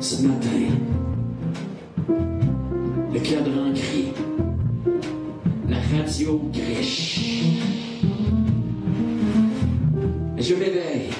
ce matin. Le cadran gris, la radio griche. Je m'éveille.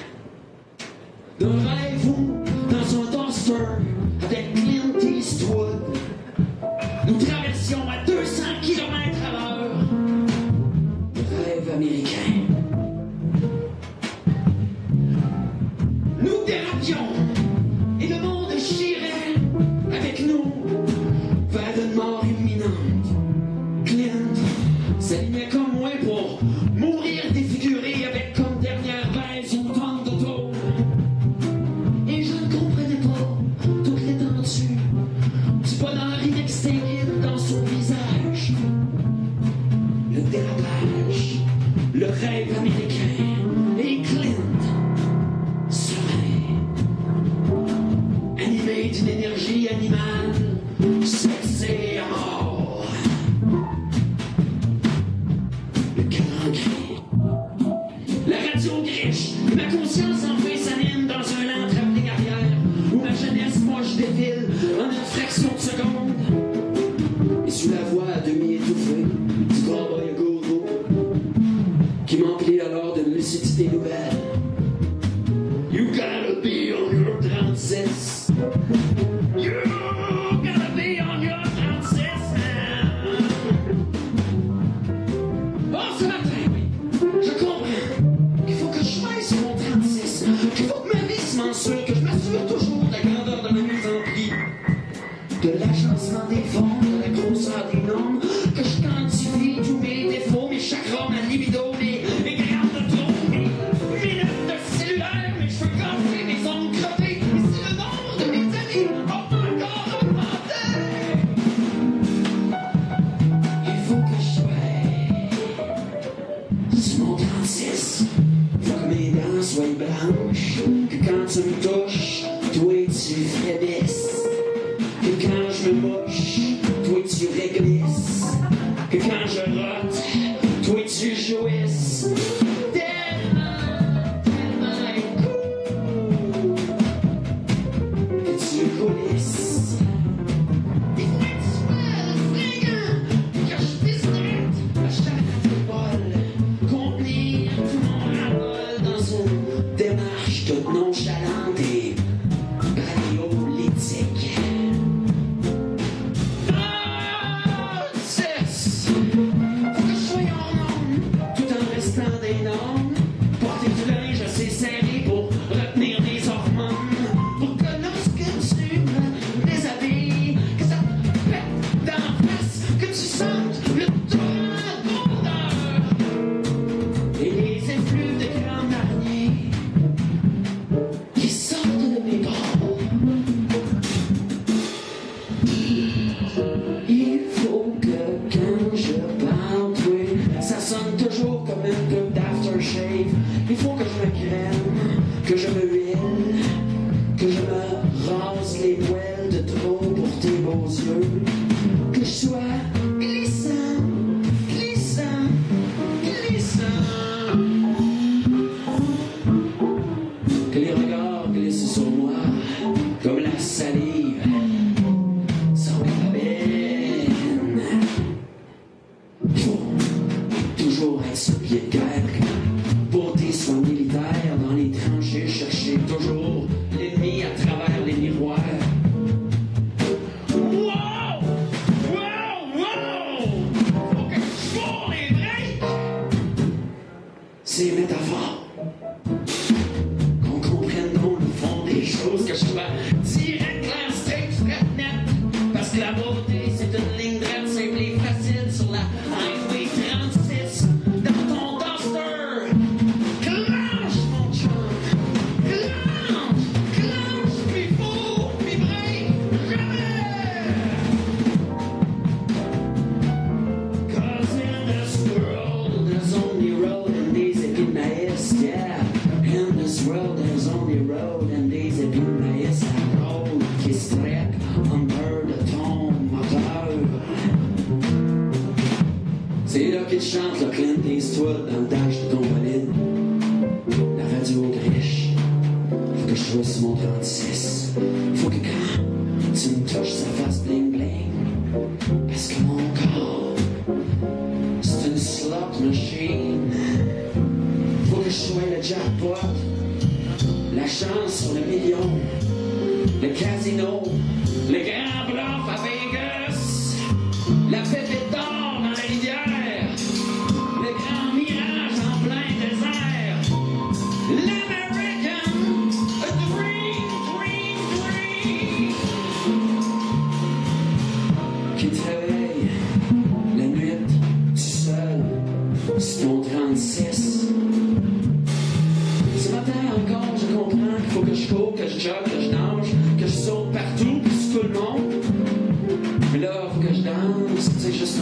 they know.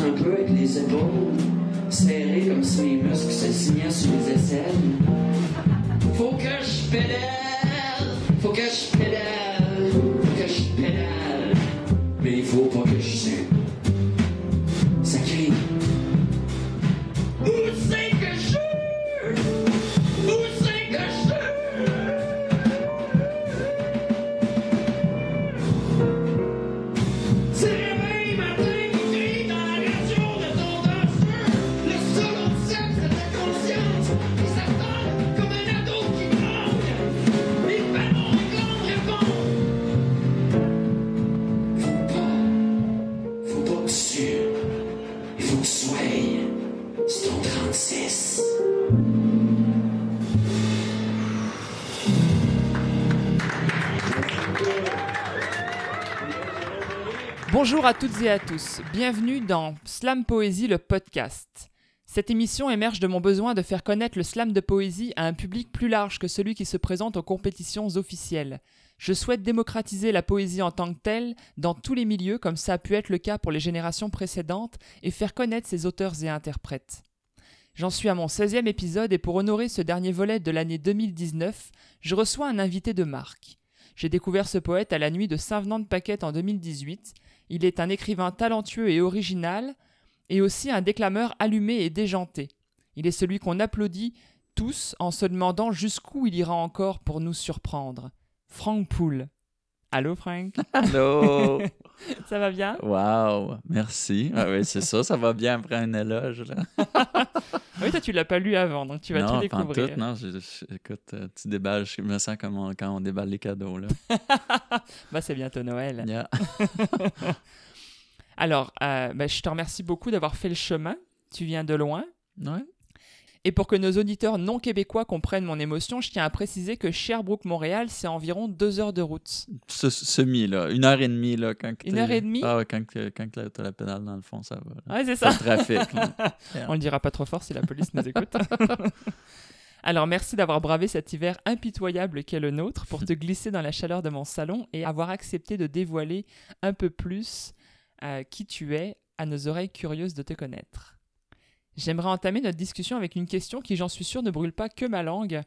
Un peu avec les épaules, serrées comme si mes muscles se signaient sur les aisselles. Faut que je pédale, faut que je pédale, à toutes et à tous, bienvenue dans Slam Poésie le podcast. Cette émission émerge de mon besoin de faire connaître le slam de poésie à un public plus large que celui qui se présente aux compétitions officielles. Je souhaite démocratiser la poésie en tant que telle dans tous les milieux comme ça a pu être le cas pour les générations précédentes et faire connaître ses auteurs et interprètes. J'en suis à mon 16e épisode et pour honorer ce dernier volet de l'année 2019, je reçois un invité de marque. J'ai découvert ce poète à la nuit de Saint-Venant-de-Paquette en 2018. Il est un écrivain talentueux et original, et aussi un déclameur allumé et déjanté. Il est celui qu'on applaudit tous en se demandant jusqu'où il ira encore pour nous surprendre. Franck Poul. Allô Franck Allô! Ça va bien? Wow! Merci. Ah oui, c'est ça, ça va bien après un éloge. Là. Oui, toi tu l'as pas lu avant, donc tu vas non, tout découvrir. tout, non. je- je- écoute, euh, tu déballes, je me sens comme on- quand on déballe les cadeaux. Là. Bah c'est bientôt Noël. Yeah. Alors, euh, bah, je te remercie beaucoup d'avoir fait le chemin. Tu viens de loin. Ouais. Et pour que nos auditeurs non québécois comprennent mon émotion, je tiens à préciser que Sherbrooke-Montréal, c'est environ deux heures de route. Ce, semi, là. Une heure et demie, là. Quand que Une heure et demie? Ah ouais, quand, quand t'as la pédale dans le fond, ça va. là. Ouais, c'est ça. de trafic. On le dira pas trop fort si la police nous écoute. Alors merci d'avoir bravé cet hiver impitoyable qu'est le nôtre pour te glisser dans la chaleur de mon salon et avoir accepté de dévoiler un peu plus euh, qui tu es à nos oreilles curieuses de te connaître. J'aimerais entamer notre discussion avec une question qui, j'en suis sûr, ne brûle pas que ma langue.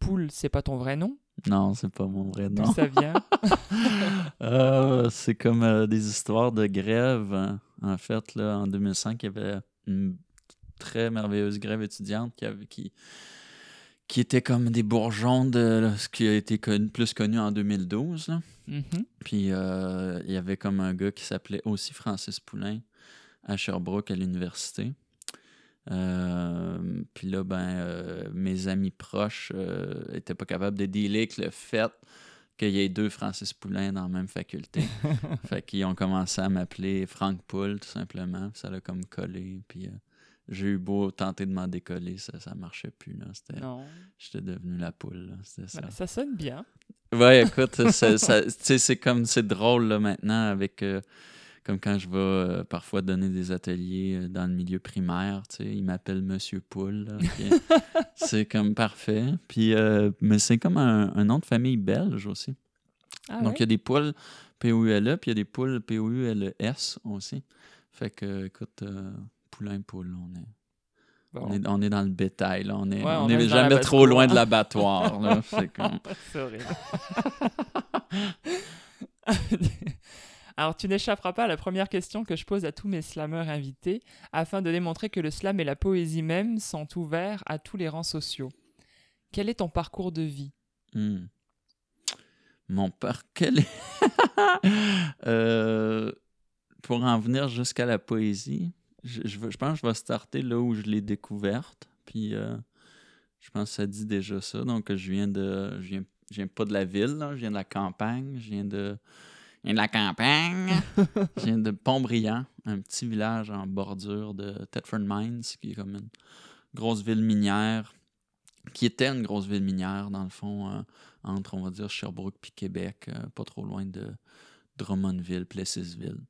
Poule, c'est pas ton vrai nom? Non, c'est pas mon vrai D'où nom. ça vient? Euh, c'est comme euh, des histoires de grève. hein. En fait, là, en 2005, il y avait une très merveilleuse grève étudiante qui, avait, qui, qui était comme des bourgeons de ce qui a été connu- plus connu en 2012. là. Mhm. Puis euh, il y avait comme un gars qui s'appelait aussi Francis Poulain à Sherbrooke à l'université. Euh, puis là, ben, euh, mes amis proches euh, étaient pas capables de dealer avec le fait qu'il y ait deux Francis Poulain dans la même faculté. fait qu'ils ont commencé à m'appeler Franck Poul, tout simplement. Ça l'a comme collé. Puis euh, j'ai eu beau tenter de m'en décoller, ça, ça marchait plus. J'étais devenu la poule. là. C'était ça. Sonne bien. Ouais, écoute, c'est comme c'est drôle là, maintenant avec euh, comme quand je vais euh, parfois donner des ateliers euh, dans le milieu primaire, tu sais, ils m'appellent Monsieur Poule. là, puis, euh, c'est comme parfait. Puis euh, mais c'est comme un, un nom de famille belge aussi. Ah Donc il ouais? y a des poules P-O-U-L-E, puis il y a des poules P-O-U-L-E-S aussi. Fait que écoute, poulain poule, on est Bon. on est, on est dans le bétail, là. On est, Ouais, on on est jamais trop loin de l'abattoir. là. C'est comme... Alors, tu n'échapperas pas à la première question que je pose à tous mes slammeurs invités, afin de démontrer que le slam et la poésie même sont ouverts à tous les rangs sociaux. Quel est ton parcours de vie? Hmm. Mon père, quel est... Euh, pour en venir jusqu'à la poésie, je, pense que je vais starter là où je l'ai découverte. Puis euh, je pense que ça dit déjà ça. Donc je viens de. Je viens je pas de la ville, je viens de la campagne, je viens de, viens de la campagne, je viens de Pont-Brillant, un petit village en bordure de Thetford Mines, qui est comme une grosse ville minière, qui était une grosse ville minière, dans le fond, euh, entre, on va dire, Sherbrooke puis Québec, euh, pas trop loin de Drummondville, Plessisville.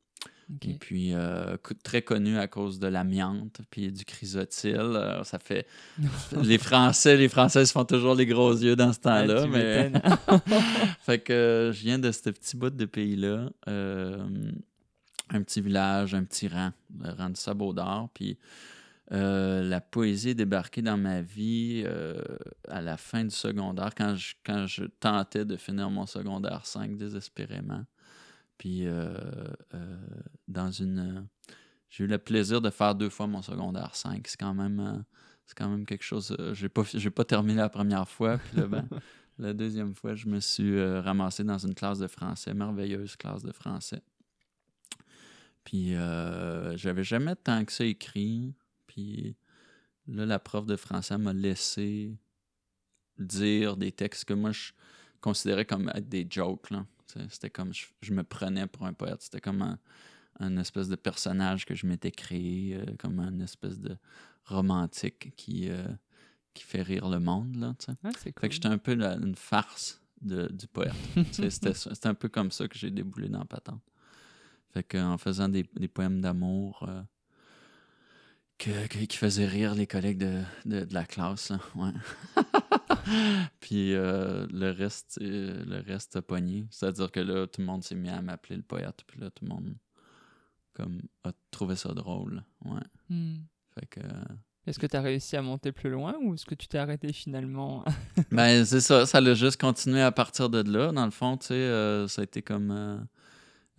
Et puis, euh, très connu à cause de l'amiante, puis du chrysotile. Euh, ça fait... les Français, les Français se font toujours les gros yeux dans ce Ah, temps-là, mais... fait que euh, je viens de ce petit bout de pays-là. un petit village, un petit rang, le rang de Sabaudard. Puis euh, la poésie est débarquée dans ma vie euh, à la fin du secondaire, quand je, quand je tentais de finir mon secondaire 5 désespérément. Puis euh, euh, dans une. euh, j'ai eu le plaisir de faire deux fois mon secondaire 5. C'est quand même. c'est quand même quelque chose. euh, j'ai pas, j'ai pas terminé la première fois. Puis là, ben, la deuxième fois, je me suis euh, ramassé dans une classe de français, merveilleuse classe de français. Puis euh, j'avais jamais tant que ça écrit. Puis là, la prof de français m'a laissé dire des textes que moi je considérais comme être des jokes. là. C'était comme je, je me prenais pour un poète. C'était comme un, un espèce de personnage que je m'étais créé, euh, comme un espèce de romantique qui, euh, qui fait rire le monde. Là. Ah, c'est Fait cool. que j'étais un peu la- une farce de- du poète. C'était un peu comme ça que j'ai déboulé dans Patente. Fait qu'en faisant des, des poèmes d'amour euh, que- que- qui faisaient rire les collègues de, de- de la classe, là, ouais. Puis euh, le reste, euh, le reste a pogné. C'est-à-dire que là, tout le monde s'est mis à m'appeler le poète. Puis là, tout le monde comme, a trouvé ça drôle. Ouais. Hmm. Fait que... euh, Est-ce que tu as réussi à monter plus loin ou est-ce que tu t'es arrêté finalement? Ben, c'est ça. Ça l'a juste continué à partir de là. Dans le fond, tu sais, euh, ça a été comme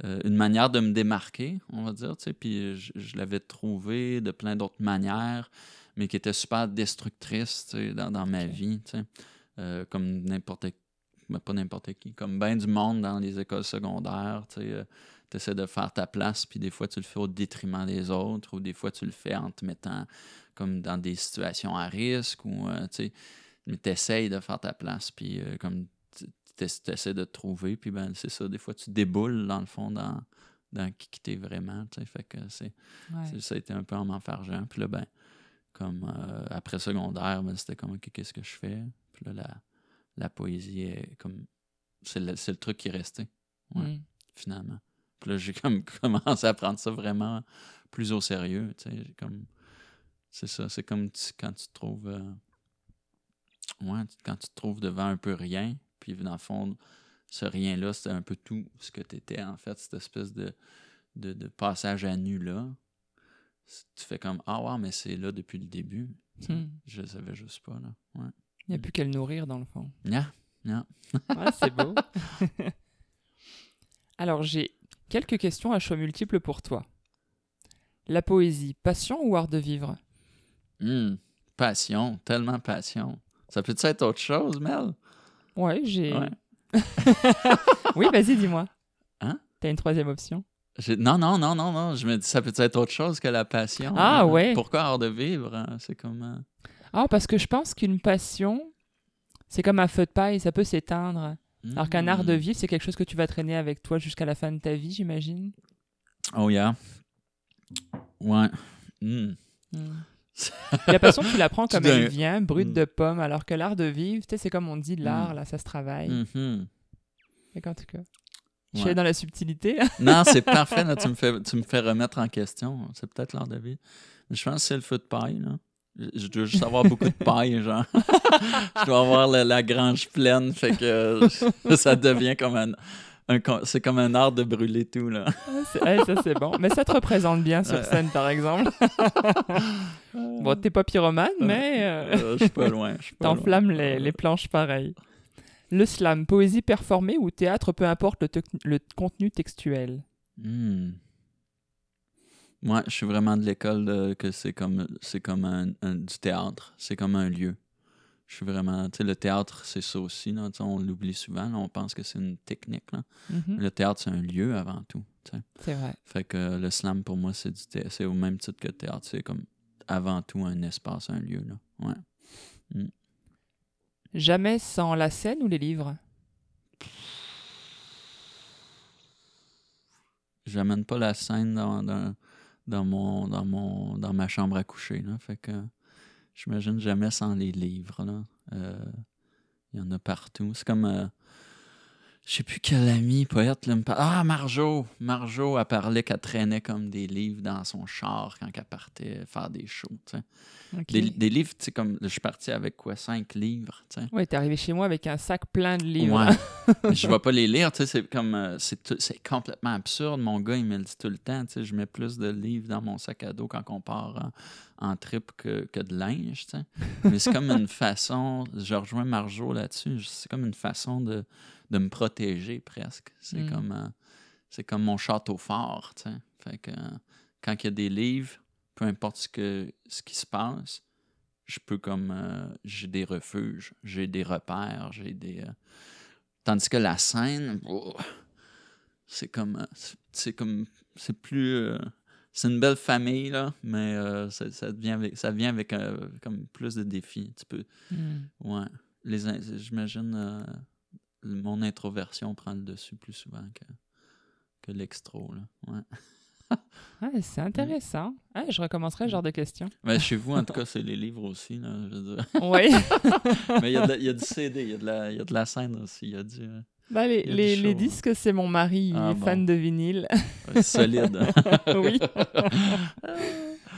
euh, une manière de me démarquer, on va dire, tu sais. Puis je, je l'avais trouvé de plein d'autres manières, mais qui étaient super sais, dans, ma vie. Euh, comme n'importe ben, pas n'importe qui, comme bien du monde dans les écoles secondaires, tu tu essaies de faire ta place, puis des fois tu le fais au détriment des autres, ou des fois tu le fais en te mettant comme dans des situations à risque, ou euh, tu mais t'essayes de faire ta place, puis euh, comme tu essaies de te trouver, puis ben c'est ça, des fois tu déboules dans le fond dans, dans qui, t'es vraiment, tu sais, fait que c'est, Ouais. c'est- ça a été un peu en m'enfargeant, puis là ben, comme euh, après secondaire, ben, c'était comme, ok, qu'est-ce que je fais, puis là la, la poésie est comme, c'est le, c'est le truc qui est resté, ouais, Hmm. finalement. Puis là j'ai comme commencé à prendre ça vraiment plus au sérieux, j'ai comme, c'est ça, c'est comme tu- quand tu te trouves... euh, Ouais, quand tu te trouves devant un peu rien, puis dans le fond, ce rien-là, c'était un peu tout ce que tu étais, en fait, cette espèce de, de, de passage à nu-là. Tu fais comme Ah, ouais, mais c'est là depuis le début. Hmm. Je le savais juste pas, là. Ouais. Il n'y a plus qu'à le nourrir dans le fond. Nya, nya. Ouais, c'est beau. Alors, j'ai quelques questions à choix multiples pour toi. La poésie, passion ou art de vivre? Hmm, passion, tellement passion. Ça peut être autre chose, Mel? Ouais, j'ai. Ouais. oui, vas-y, dis-moi. Hein? T'as une troisième option Non, non, non, non, non. Je me dis, ça peut être autre chose que la passion. Ah, Euh, ouais. Pourquoi art de vivre? hein? C'est comme. euh, Ah, parce que je pense qu'une passion, c'est comme un feu de paille, ça peut s'éteindre. Alors qu'un art de hmm. vivre, c'est quelque chose que tu vas traîner avec toi jusqu'à la fin de ta vie, j'imagine. Oh, yeah. Ouais. Hmm. Hmm. Et la passion, tu la prends comme elle vient, brute Mm. de pomme, alors que l'art de vivre, tu sais, c'est comme on dit, l'art, là, ça se travaille. Qu'en tout cas, je suis dans la subtilité. Non, c'est parfait. Là, tu, me fais, tu me fais remettre en question. C'est peut-être l'art de vie. Mais je pense que c'est le feu de paille. Là. Je, dois juste avoir beaucoup de paille, genre. je dois avoir la, la grange pleine. Fait que euh, ça devient comme un. c'est comme un art de brûler tout. Là. Ça, c'est bon. Mais ça te représente bien sur scène, par exemple. bon, t'es pas pyromane, mais euh, Euh, je suis pas loin. t'enflammes les, les planches pareil. Le slam, poésie performée ou théâtre, peu importe le, le contenu textuel. Hmm. Moi, je suis vraiment de l'école que c'est comme, c'est comme un, un- du théâtre. C'est comme un lieu. Je suis vraiment. Tu sais, le théâtre, c'est ça aussi. Là, on l'oublie souvent. là, on pense que c'est une technique. Là. Mhm, Le théâtre, c'est un lieu avant tout. C'est vrai. Fait que le slam, pour moi, c'est, c'est au même titre que le théâtre. C'est comme avant tout un espace, un lieu. Là. Ouais. Jamais sans la scène ou les livres? J'amène pas la scène dans, dans, mon, dans, mon, dans ma chambre à coucher. Là. Fait que j'imagine jamais sans les livres. Euh, il y en a partout. C'est comme. Euh, je sais plus quel ami poète là, me parle. Ah, Marjo! Marjo, elle parlait qu'elle traînait comme des livres dans son char quand elle partait faire des shows. Des, des livres, tu sais, comme je suis parti avec quoi, cinq livres. tu sais. Ouais, t'es arrivé chez moi avec un sac plein de livres. Ouais. je vais pas les lire, tu sais, c'est comme euh, c'est complètement absurde. Mon gars, il me le dit tout le temps, tu sais, je mets plus de livres dans mon sac à dos quand on part en, en trip que, que de linge, tu sais. Mais c'est comme une façon, je rejoins Marjo là-dessus, c'est comme une façon de, de me protéger presque. C'est Mm. comme euh, c'est comme mon château fort, tu sais. Fait que euh, quand il y a des livres, peu importe ce que ce qui se passe, je peux comme euh, j'ai des refuges, j'ai des repères, j'ai des euh, tandis que la scène oh, c'est comme c'est- comme c'est plus c'est une belle famille là, mais euh, ça, ça devient avec ça vient avec euh, comme plus de défis, tu peux Hmm. ouais, j'imagine euh, mon introversion prend le dessus plus souvent que que l'extro. Ouais. Ouais, c'est intéressant. Ah, je recommencerai ce genre de questions. Mais chez vous en tout cas, c'est les livres aussi là, je veux dire. Oui. Mais il y, y a du CD, il y, a de la- il y a de la scène aussi. Il y a du. Bah, les, Il y a du les, les disques, c'est mon mari. Il Ah, est bon. fan de vinyle. ouais, solide. oui.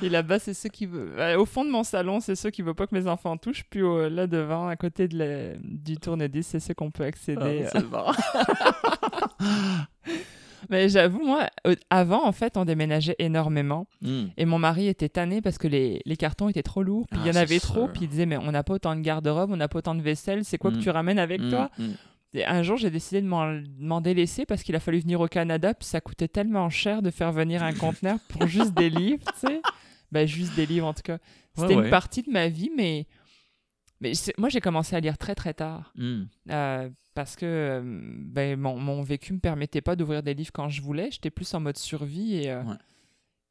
Et là-bas, c'est ceux qui veulent. euh, Au fond de mon salon, c'est ceux qui veulent pas que mes enfants touchent. Puis au- là devant, à côté de la- du tourne-disque, c'est ceux qu'on peut accéder. Ah, c'est bon. Mais j'avoue, moi, au- avant, en fait, on déménageait énormément. Hmm. Et mon mari était tanné parce que les, les cartons étaient trop lourds. Puis il y Ah, en c'est avait trop. Puis il disait, mais on n'a pas autant de garde-robe, on n'a pas autant de vaisselle. C'est quoi Mm. que tu ramènes avec Hmm, toi? hmm. Et un jour, j'ai décidé de m'en délaisser parce qu'il a fallu venir au Canada. Puis ça coûtait tellement cher de faire venir un conteneur pour juste des livres, tu sais. Ben, juste des livres, en tout cas. C'était Ouais, une partie de ma vie, mais, mais moi, j'ai commencé à lire très, très tard. Hmm. Euh, parce que euh, ben, mon, mon vécu me permettait pas d'ouvrir des livres quand je voulais. J'étais plus en mode survie. Et euh, Ouais.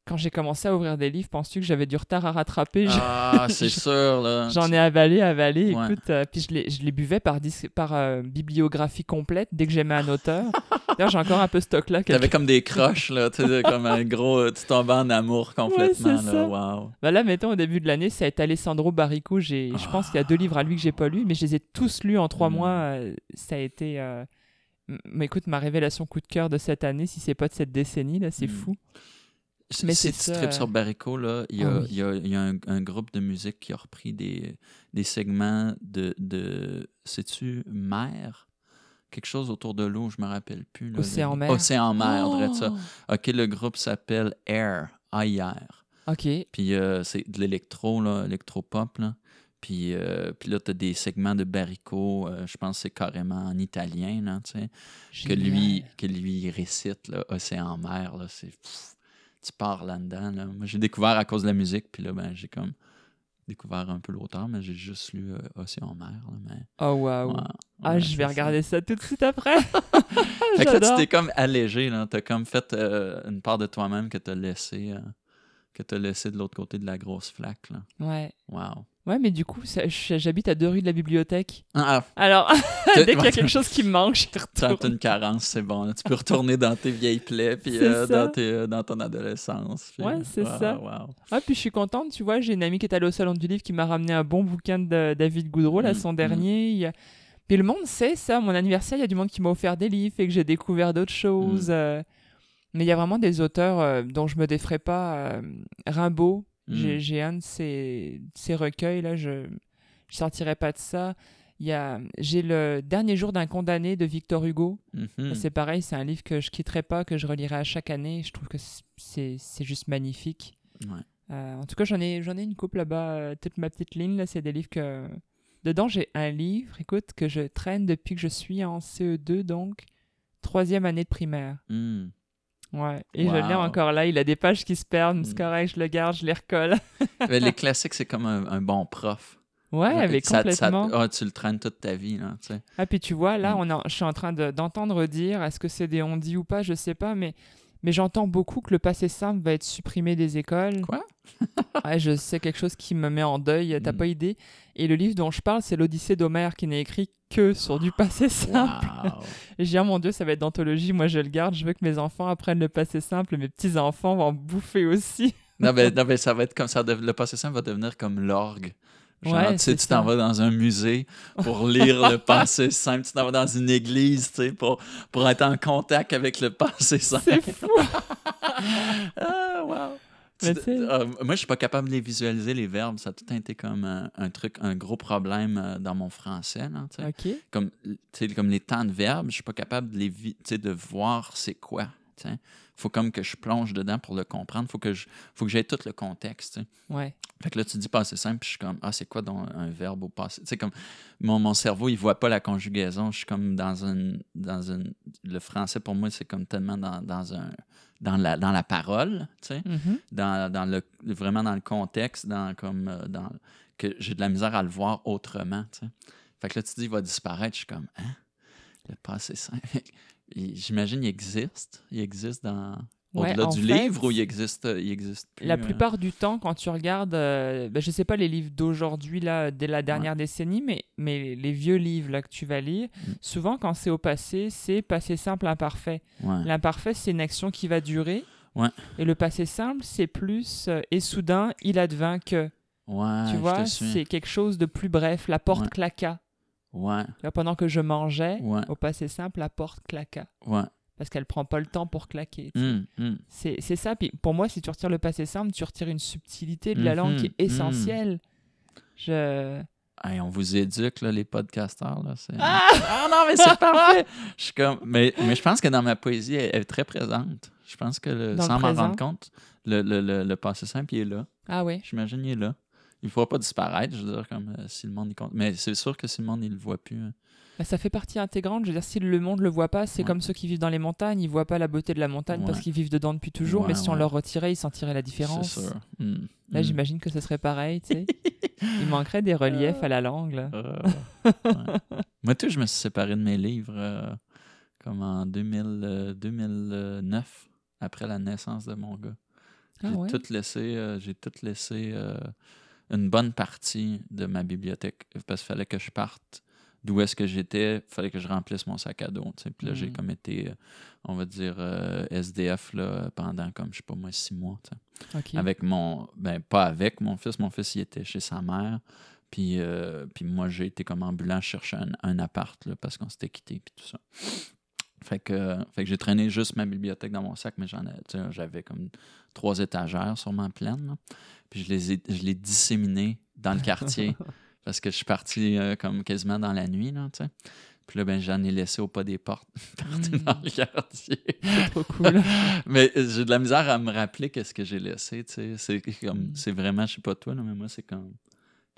Quand j'ai commencé à ouvrir des livres, penses-tu que j'avais du retard à rattraper? Ah, c'est sûr, là. J'en ai avalé, avalé. Ouais. Écoute, euh, puis je les, je les buvais par, par euh, bibliographie complète dès que j'aimais un auteur. D'ailleurs, j'ai encore un peu ce stock-là. T'avais quelque- comme des croches, là. Tu sais, comme un gros. euh, Tu tombais en amour complètement, c'est là. ça. Wow. Bah là, mettons, au début de l'année, ça a été Alessandro Barrico. J'ai, Je pense qu'il y a deux livres à lui que j'ai pas lus, mais je les ai tous lus en trois Mm. mois. euh, ça a été. Mais écoute, ma révélation coup de cœur de cette année, si c'est pas de cette décennie, là, c'est Mm. fou. Mais si c'est tu tripes sur Barrico, là, il y a, Ah oui. il y a- il y a un, un groupe de musique qui a repris des, des segments de. de Sais-tu, mer? Quelque chose autour de l'eau, je me rappelle plus. là. Océan mer? Océan mer, drette ça. Oh! Ok, le groupe s'appelle Air, AIR. Ok. Puis euh, c'est de l'électro, là, électro-pop, là. Puis, euh, puis là, t'as des segments de Barrico, euh, je pense que c'est carrément en italien, là, tu sais, que lui, que lui récite, là, Océan mer, là, c'est... pff, tu pars là-dedans, là. Moi, j'ai découvert à cause de la musique, puis là, ben, j'ai comme découvert un peu l'auteur, mais j'ai juste lu euh, Océan mer, là, mais... Oh, waouh. ouais, Ah, ouais, je vais ça. regarder ça tout de suite après. Fait que là, tu t'es comme allégé, là. T'as comme fait euh, une part de toi-même que t'as laissé... euh, que t'as laissé de l'autre côté de la grosse flaque, là. Ouais. Wow. Ouais, mais du coup, ça- j'habite à deux rues de la bibliothèque. Ah, Alors, T'as- dès qu'il y a quelque chose qui me manque, je T'as retourne. une carence, c'est bon. là. Tu peux retourner dans tes vieilles plaies, puis C'est euh, ça. dans, tes, euh, dans ton adolescence. puis- Ouais, c'est wow, ça. wow. Ah, puis je suis contente, tu vois, j'ai une amie qui est allée au Salon du Livre qui m'a ramené un bon bouquin de David Goudreau, là, Mm, son mm. dernier. Il y a- Puis le monde sait ça, mon anniversaire, il y a du monde qui m'a offert des livres et que j'ai découvert d'autres choses. Mm. euh, Mais il y a vraiment des auteurs euh, dont je me défrais pas. euh, Rimbaud, Mm. j'ai un de ses, de ses recueils, là, je je sortirai pas de ça. J'ai le dernier jour d'un condamné de Victor Hugo. Mhm. C'est pareil, c'est un livre que je quitterai pas, que je relirai à chaque année. Je trouve que c'est juste magnifique. Ouais. Euh, en tout cas, j'en ai, ai une couple là-bas, euh, toute ma petite ligne, là, c'est des livres que... Dedans, j'ai un livre, écoute, que je traîne depuis que je suis en CE2, donc troisième année de primaire. Mm. Ouais, et je l'ai Wow. encore là, il a des pages qui se perdent, mais c'est Mm. correct, je le garde, je les recolle. Mais les classiques, c'est comme un, un bon prof. Ouais, mais Ça- ça- complètement. ah, tu le traînes toute ta vie, là, tu sais. Ah, puis tu vois, là, Mm. on je suis en train de- d'entendre dire, est-ce que c'est des on-dit ou pas, je sais pas, mais, mais j'entends beaucoup que le passé simple va être supprimé des écoles. Quoi? Ouais, je sais quelque chose qui me met en deuil, t'as Mm. pas idée. Et le livre dont je parle, c'est l'Odyssée d'Homère, qui n'est écrit que sur du passé simple. Wow. Je dis, oh mon Dieu, ça va être d'anthologie, moi je le garde, je veux que mes enfants apprennent le passé simple, mes petits-enfants vont en bouffer aussi. non, mais, non, mais ça va être comme ça. Le passé simple va devenir comme l'orgue. Genre, Ouais, tu sais, tu t'en vas dans un musée pour lire le passé simple. Tu t'en vas dans une église, tu sais, pour, pour être en contact avec le passé simple. C'est fou! Ah, wow. Tu- euh, moi, je suis pas capable de les visualiser, les verbes. Ça a tout été comme un, un truc, un gros problème euh, dans mon français. Là, comme, comme les temps de verbes, je suis pas capable de, les de voir c'est quoi. Faut comme que je plonge dedans pour le comprendre. faut que je faut que j'aie tout le contexte. Ouais. Fait que là, tu dis passé simple, puis je suis comme, ah, c'est quoi donc un verbe au passé? Tu sais, comme, mon, mon cerveau, il voit pas la conjugaison. Je suis comme dans une, dans une, le français, pour moi, c'est comme tellement dans, dans un, dans la, dans la parole, tu sais, Mhm. dans, dans le, vraiment dans le contexte, dans, comme, euh, dans, que j'ai de la misère à le voir autrement, tu sais. Fait que là, tu dis, il va disparaître. Je suis comme, hein? Le passé simple. J'imagine, il existe. Il existe dans, au-delà du fait, livre ou il existe, il existe plus. La euh, plupart du temps, quand tu regardes, euh, ben, je sais pas les livres d'aujourd'hui, là, dès la dernière décennie, mais, mais les vieux livres là, que tu vas lire, Mm. souvent quand c'est au passé, c'est passé simple imparfait. ouais. L'imparfait, c'est une action qui va durer. Et le passé simple, c'est plus euh, et soudain, il advint que. Tu vois, c'est quelque chose de plus bref. La porte claqua. Ouais, Tu vois, pendant que je mangeais, ouais, au passé simple, la porte claqua. ouais. Parce qu'elle prend pas le temps pour claquer. Hum, hum. C'est c'est ça. Puis pour moi, si tu retires le passé simple, tu retires une subtilité de la Mhm, langue qui est mhm. essentielle. Je... Hey, on vous éduque, là, les podcasteurs. Là, c'est... Ah! non, mais c'est parfait! Je suis comme... mais, mais je pense que dans ma poésie, elle, elle est très présente. Je pense que, le- sans m'en rendre compte, le, le, le, le passé simple, il est là. Ah ouais? J'imagine il est là. Il ne pourra pas disparaître, je veux dire, comme euh, si le monde y compte. Mais c'est sûr que si le monde, il le voit plus. hein. Bah, ça fait partie intégrante. Je veux dire, si le monde le voit pas, c'est Ouais. comme ceux qui vivent dans les montagnes. Ils voient pas la beauté de la montagne parce Ouais. qu'ils vivent dedans depuis toujours. mais Ouais, si on ouais. leur retirait, ils sentiraient la différence. C'est sûr. Hum, Là, hum. j'imagine que ce serait pareil, tu sais. Il manquerait des reliefs à la langue, là. Euh, ouais. Moi, tout, je me suis séparé de mes livres euh, comme en 2000, euh, 2009, après la naissance de mon gars. Ah J'ai ouais? tout laissé, euh, j'ai tout laissé euh, une bonne partie de ma bibliothèque parce qu'il fallait que je parte d'où est-ce que j'étais, il fallait que je remplisse mon sac à dos. tu sais. Puis là, j'ai Mm. comme été, euh, on va dire, euh, SDF là, pendant comme, je sais pas moi, six mois. Avec mon, ben pas avec mon fils, mon fils il était chez sa mère. Puis, euh, puis moi, j'ai été comme ambulant chercher un, un appart là, parce qu'on s'était quitté puis tout ça. Fait que, fait que j'ai traîné juste ma bibliothèque dans mon sac, mais j'en j'avais comme trois étagères sûrement pleines. là. Puis je les ai, je l'ai disséminé dans le quartier parce que je suis parti euh, comme quasiment dans la nuit. Là, tu sais. Puis là, ben, j'en ai laissé au pas des portes partout Mm. dans le quartier. Trop cool. Mais euh, j'ai de la misère à me rappeler qu'est-ce que j'ai laissé, tu sais. C'est comme, Mm. c'est vraiment, je sais pas toi, là, mais moi, c'est comme,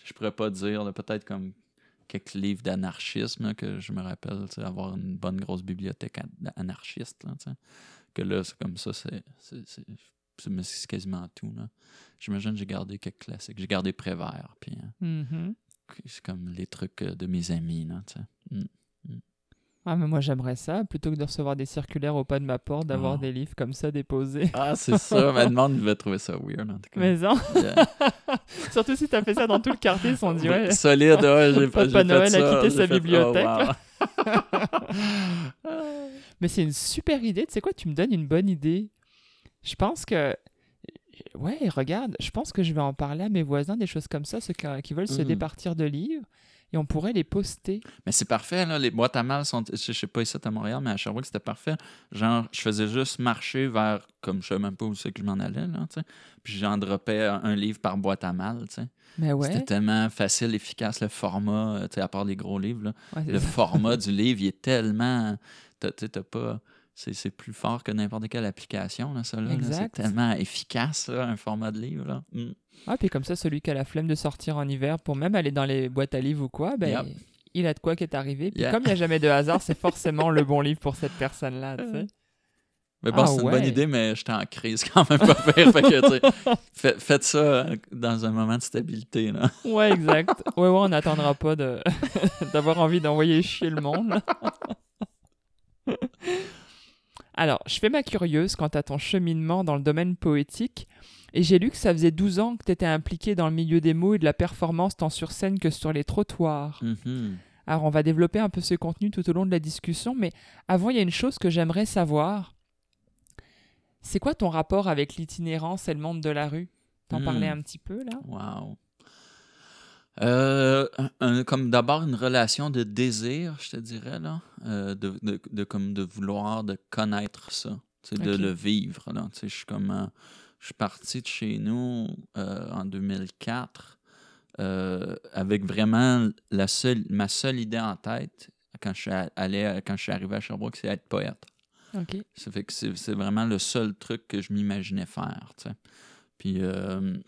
je pourrais pas dire, peut-être comme quelques livres d'anarchisme, que je me rappelle, avoir une bonne grosse bibliothèque an- anarchiste, là. Que là, c'est comme ça, c'est, quasiment tout. J'imagine que j'ai gardé quelques classiques. J'ai gardé Prévert, puis hein, Mhm. c'est comme les trucs euh, de mes amis, là. Mm. Ah, mais moi, j'aimerais ça. Plutôt que de recevoir des circulaires au pas de ma porte, d'avoir Oh. des livres comme ça déposés. Ah, c'est ça. mais le monde va trouver ça weird, en tout cas. Mais non. Yeah. Surtout si t'as fait ça dans tout le quartier, ils sont dit, ouais. Solide, ouais, j'ai pas, fait Noël a ça, quitté j'ai sa fait- bibliothèque, oh, wow. Mais c'est une super idée. Tu sais quoi, tu me donnes une bonne idée. Je pense que. Ouais, regarde, je pense que je vais en parler à mes voisins, des choses comme ça, ceux qui, qui veulent se Mhm. départir de livres, et on pourrait les poster. Mais c'est parfait, là. Les boîtes à mal sont. Je sais pas ici à Montréal, mais à Sherbrooke, c'était parfait. Genre, je faisais juste marcher vers. Comme je savais même pas où c'est que je m'en allais, là, tu sais. Puis j'en droppais un, livre par boîte à mal, tu sais. Mais ouais. C'était tellement facile, efficace, le format, euh, tu sais, à part les gros livres, là. ouais, Le ça. format du livre, il est tellement. sais, t'as pas. C'est plus fort que n'importe quelle application, là, ça, là. C'est tellement efficace, là, un format de livre, là. Mm. Ah, puis comme ça, celui qui a la flemme de sortir en hiver pour même aller dans les boîtes à livres ou quoi, ben, Yep. il a de quoi qui est arrivé. Puis Yeah. comme il n'y a jamais de hasard, c'est forcément le bon livre pour cette personne-là. tu sais. Mais bon, Ah c'est une bonne idée, mais j'étais en crise quand même pas pire. fait que, tu sais, fait- faites ça euh, dans un moment de stabilité, là. Ouais, exact. Ouais, ouais, on n'attendra pas de d'avoir envie d'envoyer chier le monde. Alors, je fais ma curieuse quant à ton cheminement dans le domaine poétique, et j'ai lu que ça faisait 12 ans que tu étais impliqué dans le milieu des mots et de la performance tant sur scène que sur les trottoirs. Mhm. Alors, on va développer un peu ce contenu tout au long de la discussion, mais avant, il y a une chose que j'aimerais savoir. C'est quoi ton rapport avec l'itinérance et le monde de la rue? T'en Hmm. parlais un petit peu, là? Wow. Euh, un- comme d'abord une relation de désir, je te dirais, là, euh, de, de, de comme de vouloir de connaître ça, de le vivre. Là, je suis comme, euh, je suis parti de chez nous en 2004 euh, avec vraiment la seule, ma seule idée en tête quand je suis allé, quand je suis arrivé à Sherbrooke, c'est être poète. Ça fait que c'est c'est vraiment le seul truc que je m'imaginais faire. Puis, je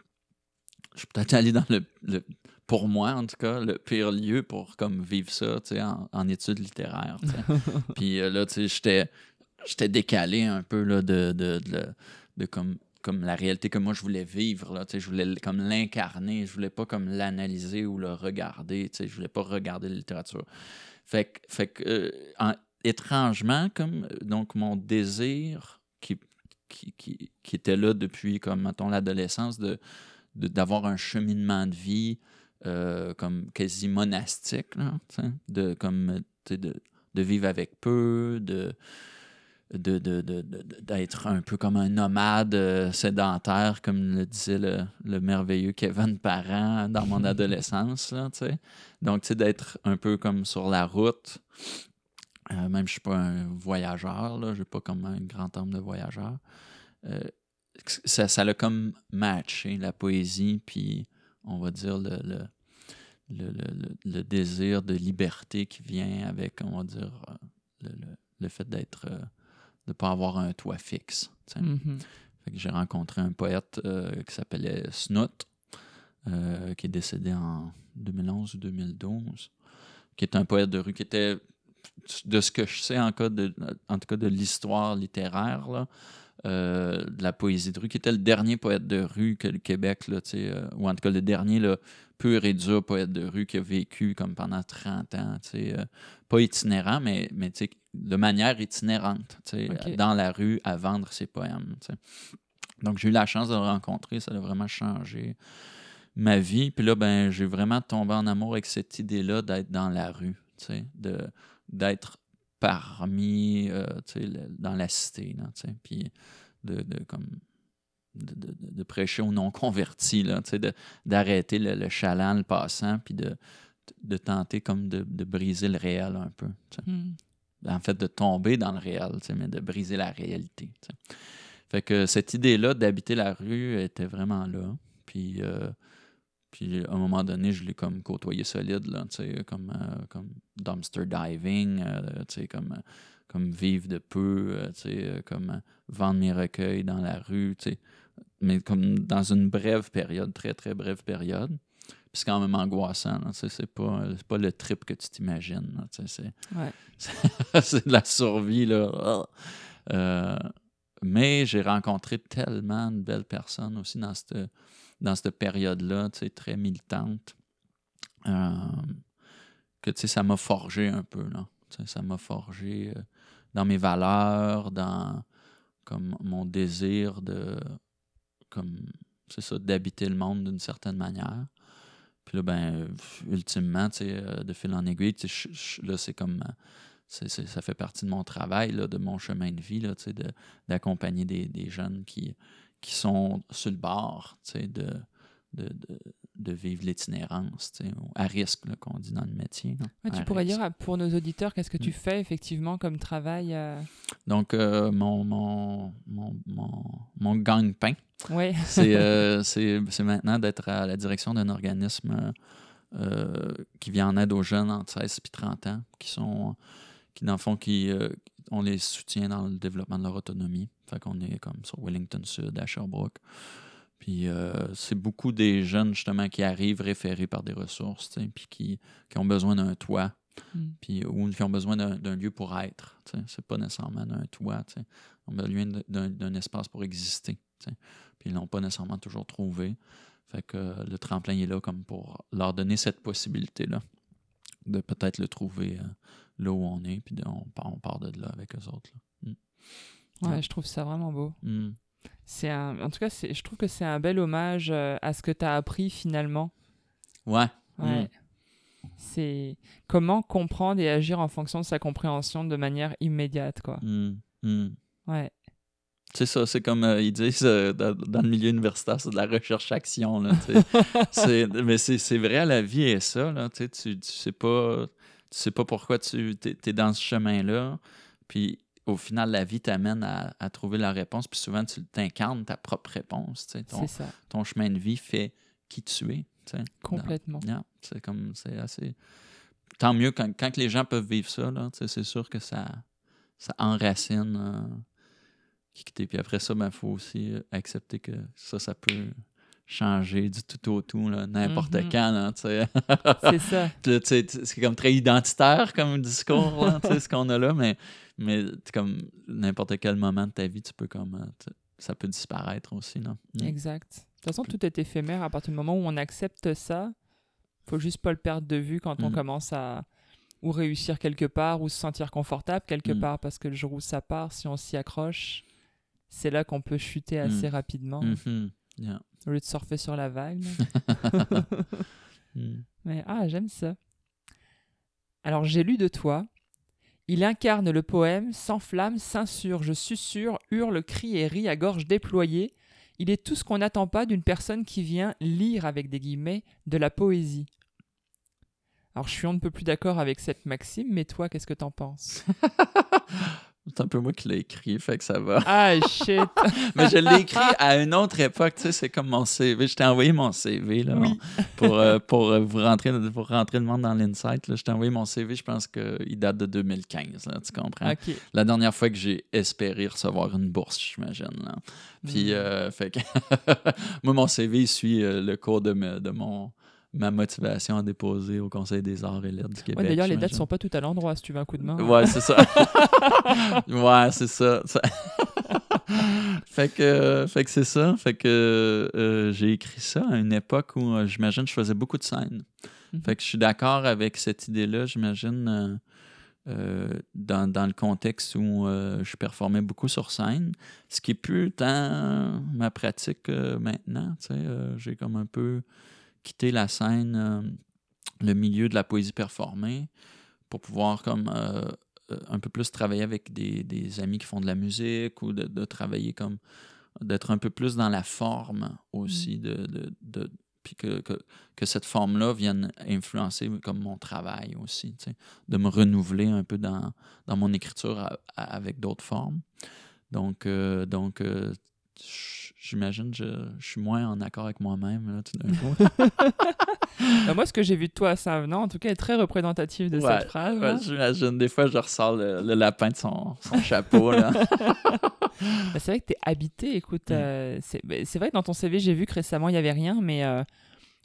suis peut-être allé dans le, le- pour moi, en tout cas, le pire lieu pour comme vivre ça, tu sais, en, en études littéraires. Puis euh, là, tu sais, j'étais j'étais décalé un peu, là, de, de, de, comme comme la réalité que moi je voulais vivre là, tu sais, je voulais comme l'incarner, je voulais pas comme l'analyser ou le regarder, tu sais, je voulais pas regarder la littérature. Fait que, fait que euh, en- étrangement, comme euh, donc mon désir qui, qui, qui, qui était là depuis, comme mettons, l'adolescence, de, de- d'avoir un cheminement de vie euh, comme quasi monastique, là, de, comme, de, de vivre avec peu, de, de, de- de- de- d'être un peu comme un nomade euh, sédentaire, comme le disait le, le merveilleux Kevin Parent dans mon adolescence. Là. Donc, tu sais, d'être un peu comme sur la route. Euh, même je suis pas un voyageur, là, j'ai pas comme un grand homme de voyageur. Euh, ça, ça l'a comme matché la poésie, puis on va dire le, le, le, le- désir de liberté qui vient avec, on va dire, euh, le, le- le fait d'être, euh, de ne pas avoir un toit fixe. Mhm. Que j'ai rencontré un poète euh, qui s'appelait Snoot, euh, qui est décédé en 2011 ou 2012, qui est un poète de rue qui était, de ce que je sais en, cas de, en tout cas de l'histoire littéraire, là, euh, de la poésie de rue, qui était le dernier poète de rue que le Québec, là, euh, ou en tout cas le dernier là, pur et dur poète de rue qui a vécu comme pendant 30 ans, euh, pas itinérant, mais, mais de manière itinérante, dans la rue à vendre ses poèmes. Donc j'ai eu la chance de le rencontrer, ça a vraiment changé ma vie. Puis là, ben, j'ai vraiment tombé en amour avec cette idée-là d'être dans la rue, de, d'être parmi, euh, dans la cité, là, puis de, de, comme, de, de- de- de prêcher aux non-convertis, d'arrêter le, le chaland, le passant, puis de, de tenter comme de, de briser le réel un peu, Mhm. en fait, de tomber dans le réel, mais de briser la réalité. Fait que cette idée-là d'habiter la rue était vraiment là. Puis, euh, puis à un moment donné, je l'ai comme côtoyé solide, là, comme, euh, comme dumpster diving, euh, comme, euh, comme vivre de peu, euh, comme vendre mes recueils dans la rue, mais comme dans une brève période, très, très brève période. Puis c'est quand même angoissant, c'est pas, pas le trip que tu t'imagines, c'est Ouais. de la survie, là. Mais j'ai rencontré tellement de belles personnes aussi dans cette, dans cette période-là, très militante, euh, que, ça m'a forgé un peu, là. Ça m'a forgé euh, dans mes valeurs, dans comme mon désir de, comme, c'est ça, d'habiter le monde d'une certaine manière. Puis là, ben, ultimement, tu sais, euh, de fil en aiguille, tu sais, là, c'est comme, ça fait partie de mon travail, là, de mon chemin de vie, là, tu sais, d'accompagner des, des jeunes qui, qui sont sur le bord, de, de, de, de vivre l'itinérance, à risque, qu'on dit dans le métier. Ouais, tu pourrais risque. dire pour nos auditeurs qu'est-ce que tu Mm. fais effectivement comme travail euh, Donc, euh, mon, mon, mon, mon, mon gagne-pain, Ouais. c'est euh, c'est c'est maintenant d'être à la direction d'un organisme qui vient en aide aux jeunes entre 16 et 30 ans, qui sont, qui dans le fond, qui, euh, on les soutient dans le développement de leur autonomie. Fait qu'on est comme sur Wellington Sud, à Sherbrooke. Puis euh, c'est beaucoup des jeunes, justement, qui arrivent référés par des ressources, puis qui, qui ont besoin d'un toit, Mm. puis, ou qui ont besoin d'un d'un lieu pour être. C'est pas nécessairement d'un toit. Ils ont besoin d'un d'un espace pour exister. Puis ils l'ont pas nécessairement toujours trouvé. Fait que euh, le tremplin est là comme pour leur donner cette possibilité-là de peut-être le trouver euh, là où on est, puis de- on, part, on part de là avec eux autres. là. Ouais, je trouve ça vraiment beau. Hmm. C'est un... En tout cas, c'est- je trouve que c'est un bel hommage euh, à ce que tu as appris finalement. Ouais. Ouais. Mm. C'est comment comprendre et agir en fonction de sa compréhension de manière immédiate, quoi. Ouais. C'est ça, c'est comme euh, ils disent euh, dans, dans le milieu universitaire, c'est de la recherche-action. mais c'est vrai, la vie est ça. Là, tu, sais, tu, sais pas, tu sais pas pourquoi tu es, dans ce chemin-là. Puis au final, la vie t'amène à, à trouver la réponse. Puis souvent, tu t'incarnes ta propre réponse. Ton, C'est ça, ton chemin de vie fait qui tu es. complètement. Yeah, c'est comme, c'est assez. Tant mieux quand, quand les gens peuvent vivre ça, c'est sûr que ça, ça enracine euh, qui que t'es. Puis après ça, il faut aussi euh, accepter que ça, ça peut changer du tout au tout, n'importe quand. Là, tu sais. C'est ça. C'est comme très identitaire comme discours, là, tu sais, ce qu'on a là, mais, mais comme n'importe quel moment de ta vie, tu peux comme. euh, ça peut disparaître aussi. Là. Mm. Exact. De toute façon, tout est éphémère à partir du moment où on accepte ça. faut juste pas le perdre de vue quand on Mm. commence à ou réussir quelque part ou se sentir confortable quelque Mm. part parce que le jour où ça part, si on s'y accroche, c'est là qu'on peut chuter assez Mm. rapidement Mhm. Yeah. au lieu de surfer sur la vague. là. Mm. Mais ah, j'aime ça. Alors j'ai lu de toi. Il incarne le poème, s'enflamme, s'insurge, susurre, hurle, crie et rit à gorge déployée. Il est tout ce qu'on n'attend pas d'une personne qui vient lire, avec des guillemets, de la poésie. Alors je suis on ne peut plus d'accord avec cette maxime, mais toi, qu'est-ce que t'en penses? C'est un peu moi qui l'ai écrit, fait que ça va. Ah shit Mais je l'ai écrit à une autre époque, tu sais, c'est comme mon CV. Je t'ai envoyé mon CV, là, Oui. pour, euh, pour, euh, vous rentrer, pour rentrer le monde dans l'insight. Je t'ai envoyé mon CV, je pense qu'il date de 2015, là, tu comprends? La dernière fois que j'ai espéré recevoir une bourse, j'imagine. Puis, Hmm. euh, fait que moi, mon CV il suit euh, le cours de, me- de mon, ma motivation à déposer au Conseil des arts et lettres du Québec. Ouais, D'ailleurs, les dates sont pas toutes à l'endroit si tu veux un coup de main. Ouais, c'est ça. ouais, c'est ça. Ça- fait que, fait que c'est ça. Fait que euh, j'ai écrit ça à une époque où euh, j'imagine je faisais beaucoup de scènes. Mhm. Fait que je suis d'accord avec cette idée-là, j'imagine, euh, euh, dans, dans le contexte où je performais beaucoup sur scène, ce qui est plus tant ma pratique maintenant. tu sais, j'ai comme un peu quitté la scène, euh, le milieu de la poésie performée, pour pouvoir comme euh, euh, un peu plus travailler avec des, des amis qui font de la musique ou de, de travailler comme d'être un peu plus dans la forme aussi de, de, de- puis que, que, que cette forme-là vienne influencer comme mon travail aussi, de me renouveler un peu dans, dans mon écriture à- à- avec d'autres formes. Donc, euh, donc euh, j'imagine je, je suis moins en accord avec moi-même tout d'un coup. Euh, moi, ce que j'ai vu de toi à Saint-Venant, en tout cas, est très représentatif de Ouais, cette phrase. Ouais, hein. j'imagine, des fois, je ressors le, le lapin de son, son chapeau. Bah, c'est vrai que tu es habité, écoute. Mm. euh, c'est bah, c'est vrai que dans ton CV, j'ai vu que récemment, il n'y avait rien, mais euh,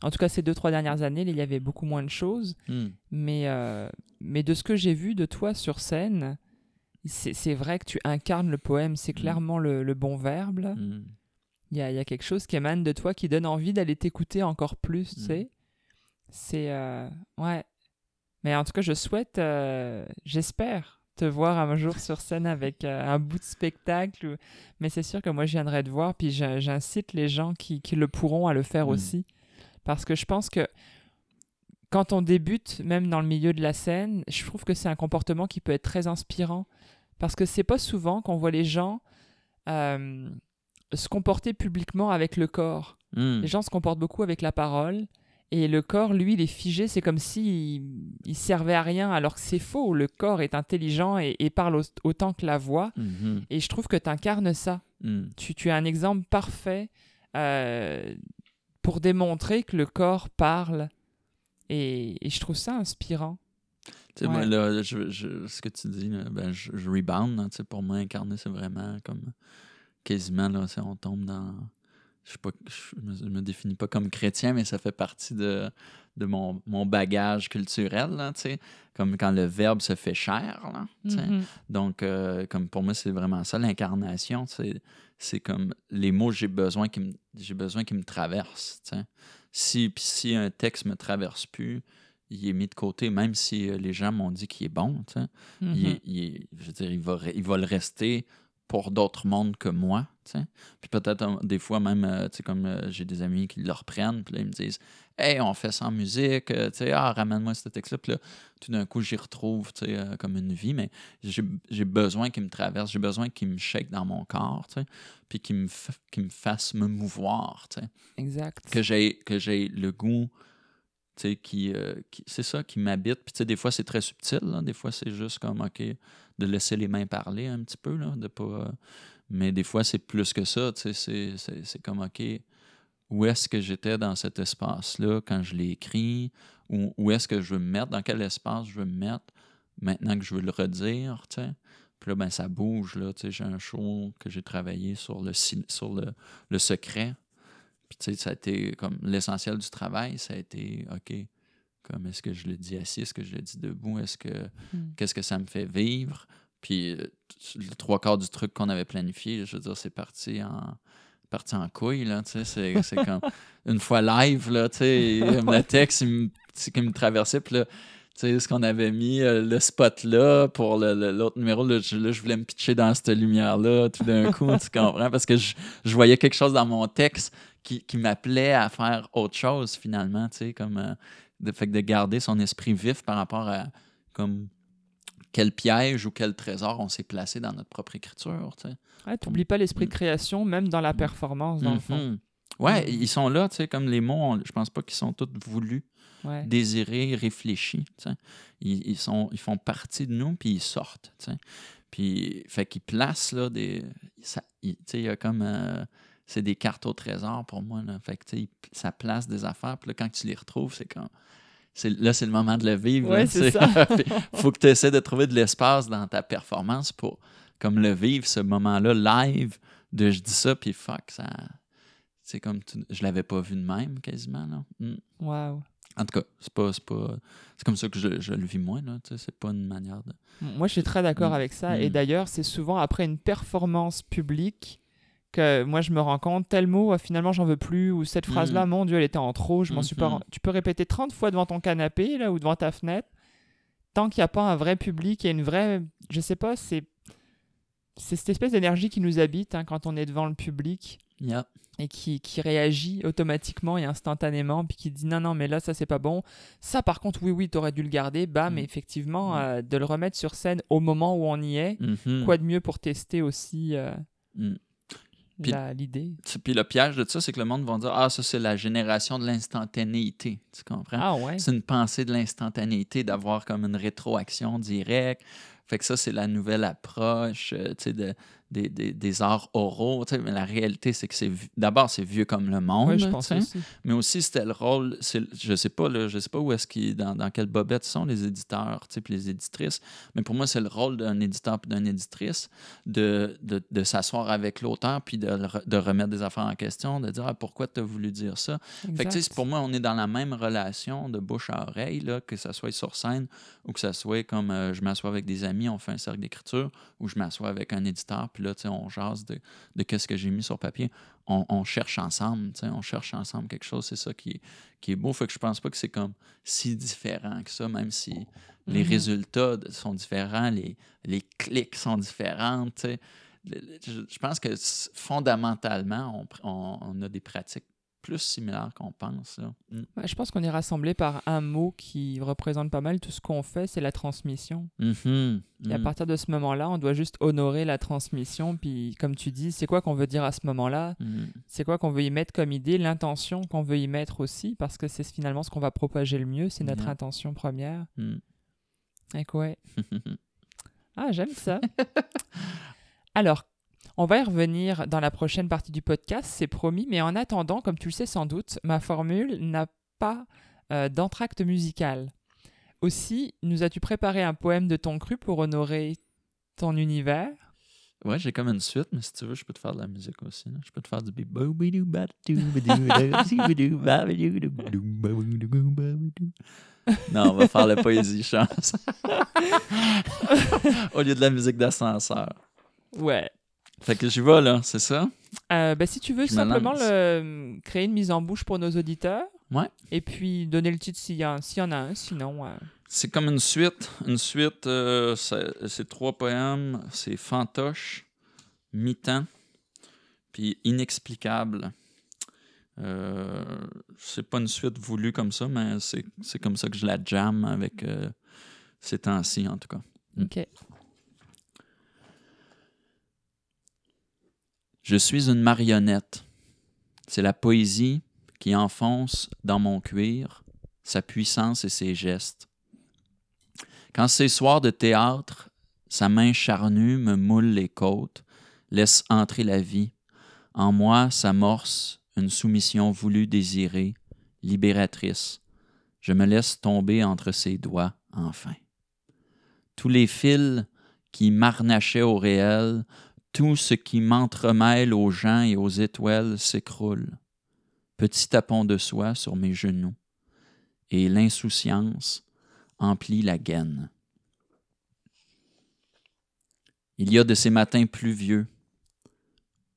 en tout cas, ces deux, trois dernières années, il y avait beaucoup moins de choses. Mais, euh, mais de ce que j'ai vu de toi sur scène, c'est c'est vrai que tu incarnes le poème, c'est Mm. clairement le, le bon verbe. Il y a, y a quelque chose qui émane de toi qui donne envie d'aller t'écouter encore plus, tu Mm. sais? C'est. euh, ouais. Mais en tout cas, je souhaite, euh, j'espère te voir un jour sur scène avec euh, un bout de spectacle. Mais c'est sûr que moi, je viendrai te voir, puis j'in- j'incite les gens qui, qui le pourront à le faire Mm. aussi. Parce que je pense que quand on débute, même dans le milieu de la scène, je trouve que c'est un comportement qui peut être très inspirant. Parce que c'est pas souvent qu'on voit les gens euh, se comporter publiquement avec le corps. Hmm. Les gens se comportent beaucoup avec la parole. Et le corps, lui, il est figé. C'est comme s'il il servait à rien, alors que c'est faux. Le corps est intelligent et, et parle au- autant que la voix. Mhm. Et je trouve que tu incarnes ça. Hmm. Tu, tu es un exemple parfait euh, pour démontrer que le corps parle. Et, et je trouve ça inspirant. Tu sais, moi, là, je, je- ce que tu dis, là, ben, je, je rebound. hein, tu sais, pour moi, incarner, c'est vraiment comme quasiment, là, si on tombe dans. Je sais pas, je me, me définis pas comme chrétien, mais ça fait partie de, de mon, mon bagage culturel, là, tu sais. Comme quand le verbe se fait chair, là, tu sais. Mhm. Donc, euh, comme pour moi, c'est vraiment ça, l'incarnation. C'est, comme les mots j'ai besoin qui me, j'ai besoin qu'ils me traversent. tu sais. Si, si un texte me traverse plus, il est mis de côté, même si euh, les gens m'ont dit qu'il est bon. tu sais. Il, Mhm. est- je veux dire, il va, il va le rester pour d'autres mondes que moi. Puis peut-être euh, des fois même, euh, sais, comme euh, j'ai des amis qui le reprennent, puis là, ils me disent Hey, on fait ça en musique, tu sais, ah, ramène-moi ce texte-là. Puis là, tout d'un coup, j'y retrouve, tu sais, comme une vie, mais j'ai besoin qu'il me traverse, j'ai besoin qu'il me shake dans mon corps, tu sais, puis qu'il me, qu'il me fasse me mouvoir, tu sais Exact. que j'ai que j'ai le goût tu sais qui, qui- c'est ça qui m'habite puis tu sais des fois c'est très subtil là. des fois c'est juste comme ok de laisser les mains parler un petit peu là de pas euh, mais des fois c'est plus que ça c'est, c'est, comme ok où est-ce que j'étais dans cet espace là quand je l'ai écrit? Où, où est-ce que je veux me mettre? Dans quel espace je veux me mettre maintenant que je veux le redire puis là ben ça bouge là j'ai un show que j'ai travaillé sur le sur le, le secret. Puis, ça a été comme l'essentiel du travail, ça a été, OK, comme est-ce que je le dis assis, est-ce que je le dis debout, est-ce que, Hmm. qu'est-ce que ça me fait vivre? Puis, euh, le trois quarts du truc qu'on avait planifié, je veux dire, c'est parti en parti en couille, là, tu sais, c'est, comme une fois live, là, tu sais, le texte, il qui me traversait, puis là, tu sais, ce qu'on avait mis, euh, le spot là, pour l'autre numéro, là je, là, je voulais me pitcher dans cette lumière-là, tout d'un coup, tu comprends? Parce que je, je voyais quelque chose dans mon texte qui, qui m'appelait à faire autre chose, finalement, tu sais, comme... euh, de, fait que de garder son esprit vif par rapport à, comme, quel piège ou quel trésor on s'est placé dans notre propre écriture, tu. Ouais, t'oublies pas l'esprit de création, même dans la performance, dans le fond. Mhm. Ouais, Mhm. ils sont là, tu sais, comme les mots, on- je pense pas qu'ils sont tous voulus, Ouais. désirés, réfléchis, tu sais. Ils, ils sont, ils font partie de nous, puis ils sortent, tu sais. Puis, fait qu'ils placent, là, des... ça- ils- Tu sais, il y a comme... euh, c'est des cartes au trésor pour moi, là. Fait que, tu ça place des affaires, puis là, quand tu les retrouves, c'est comme... c'est- Là, c'est le moment de le vivre. Ouais, tu. Puis, faut que tu essaies de trouver de l'espace dans ta performance pour comme le vivre, ce moment-là, live, de je dis ça, puis fuck, ça... C'est comme... tout- je l'avais pas vu de même, quasiment, là. Mm. Wow. En tout cas, c'est pas... C'est pas... c'est comme ça que je, je le vis moi, là. tu C'est pas une manière de... Moi, je suis très d'accord Mm. avec ça. Et Mm. d'ailleurs, c'est souvent après une performance publique que moi, je me rends compte, tel mot, euh, finalement, j'en veux plus. Ou cette phrase-là, mon Dieu, elle était en trop. Je m'en suis pas... Mhm. ren- Tu peux répéter 30 fois devant ton canapé là, ou devant ta fenêtre. Tant qu'il n'y a pas un vrai public et une vraie... Je sais pas, c'est... C'est cette espèce d'énergie qui nous habite hein, quand on est devant le public Yeah. et qui, qui réagit automatiquement et instantanément, puis qui dit non, non, mais là, ça, c'est pas bon. Ça, par contre, oui, oui, t'aurais dû le garder. Bam, Mm. et effectivement, Mm. euh, de le remettre sur scène au moment où on y est. Mhm. Quoi de mieux pour tester aussi euh, Mm. Puis- l'idée Puis le piège de ça, c'est que le monde va dire Ah, ça, c'est la génération de l'instantanéité. Tu comprends? Ah ouais. C'est une pensée de l'instantanéité, d'avoir comme une rétroaction directe. Fait que ça, c'est la nouvelle approche euh, tu sais, de, des, des- des arts oraux. Mais la réalité, c'est que c'est d'abord, c'est vieux comme le monde. Je pense aussi. Mais aussi, c'était le rôle, je sais pas, là, je sais pas où est-ce qu'ils, dans, dans quelle bobette sont les éditeurs, tu sais, puis les éditrices, mais pour moi, c'est le rôle d'un éditeur puis d'une éditrice de, de, de s'asseoir avec l'auteur puis de, de remettre des affaires en question, de dire ah, pourquoi tu as voulu dire ça? Fait que, pour moi, on est dans la même relation de bouche à oreille, là, que ça soit sur scène ou que ça soit comme euh, je m'assois avec des amis, on fait un cercle d'écriture, ou je m'assois avec un éditeur, puis là, on jase de, de qu'est-ce que j'ai mis sur papier. On, on cherche ensemble, tu sais, on cherche ensemble quelque chose, c'est ça qui est, qui est beau. Fait que je pense pas que c'est comme si différent que ça, même si les Mhm. résultats sont différents, les, les clics sont différents, Je, je pense que fondamentalement, on- on a des pratiques plus similaires qu'on pense. Là. Mm. Ouais, je pense qu'on est rassemblés par un mot qui représente pas mal tout ce qu'on fait, c'est la transmission. Mhm. Et à Mm. partir de ce moment-là, on doit juste honorer la transmission. Puis, comme tu dis, c'est quoi qu'on veut dire à ce moment-là? Mm. C'est quoi qu'on veut y mettre comme idée? L'intention qu'on veut y mettre aussi, parce que c'est finalement ce qu'on va propager le mieux, c'est notre intention première. Et ouais. Ah, j'aime ça. Alors, on va y revenir dans la prochaine partie du podcast, c'est promis. Mais en attendant, comme tu le sais sans doute, ma formule n'a pas euh, d'entracte musical. Aussi, nous as-tu préparé un poème de ton cru pour honorer ton univers? Ouais, j'ai comme une suite, mais si tu veux, je peux te faire de la musique aussi. là. Je peux te faire du. Non, on va faire la poésie chance. Au lieu de la musique d'ascenseur. Ouais. Fait que j'y vais, là, c'est ça? Euh, bah, si tu veux Je me simplement le- créer une mise en bouche pour nos auditeurs. Ouais. Et puis donner le titre s'il y, en a un. Sinon, euh, C'est comme une suite. Une suite, euh, c'est trois poèmes. C'est fantoche, mi-temps, puis inexplicable. Euh, c'est pas une suite voulue comme ça, mais c'est comme ça que je la jamme avec ces temps-ci, en tout cas. Ok. Je suis une marionnette. C'est la poésie qui enfonce dans mon cuir sa puissance et ses gestes. Quand ces soirs de théâtre, sa main charnue me moule les côtes, laisse entrer la vie. En moi s'amorce une soumission voulue, désirée, libératrice. Je me laisse tomber entre ses doigts, enfin. Tous les fils qui m'arnachaient au réel, tout ce qui m'entremêle aux gens et aux étoiles s'écroule. Petit tapon de soie sur mes genoux, et l'insouciance emplit la gaine. Il y a de ces matins pluvieux,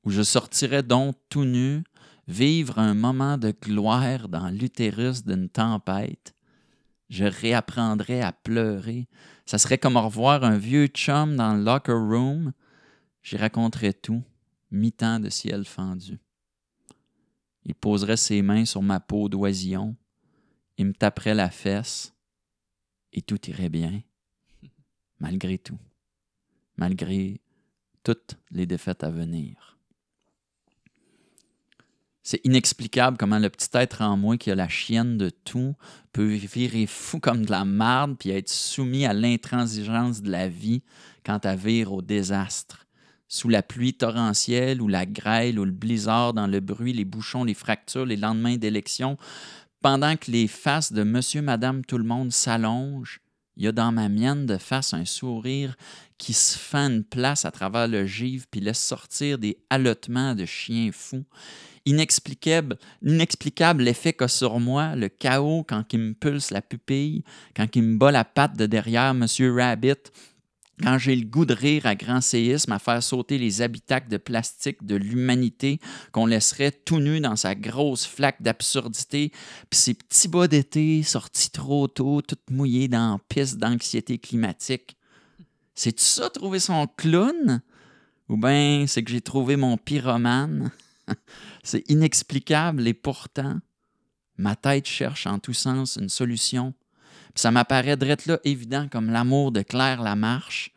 où je sortirais donc tout nu, vivre un moment de gloire dans l'utérus d'une tempête. Je réapprendrais à pleurer. Ça serait comme revoir un vieux chum dans le locker room. J'y raconterais tout, mi-temps de ciel fendu. Il poserait ses mains sur ma peau d'oisillon, il me taperait la fesse, et tout irait bien, malgré tout, malgré toutes les défaites à venir. C'est inexplicable comment le petit être en moi qui a la chienne de tout peut virer fou comme de la marde puis être soumis à l'intransigeance de la vie quand elle vire au désastre. Sous la pluie torrentielle ou la grêle ou le blizzard dans le bruit, les bouchons, les fractures, les lendemains d'élection, pendant que les faces de monsieur, madame, tout le monde s'allongent, il y a dans ma mienne de face un sourire qui se fait une place à travers le givre puis laisse sortir des halottements de chiens fous. Inexplicable, inexplicable l'effet qu'a sur moi le chaos quand il me pulse la pupille, quand il me bat la patte de derrière Monsieur Rabbit, quand j'ai le goût de rire à grand séisme, à faire sauter les habitacles de plastique de l'humanité qu'on laisserait tout nu dans sa grosse flaque d'absurdité, puis ces petits bas d'été sortis trop tôt, tout mouillés dans piste d'anxiété climatique. C'est-tu ça, trouver son clown? Ou bien c'est que j'ai trouvé mon pyromane? c'est inexplicable et pourtant, ma tête cherche en tous sens une solution. Ça m'apparaît drette là évident comme l'amour de Claire Lamarche.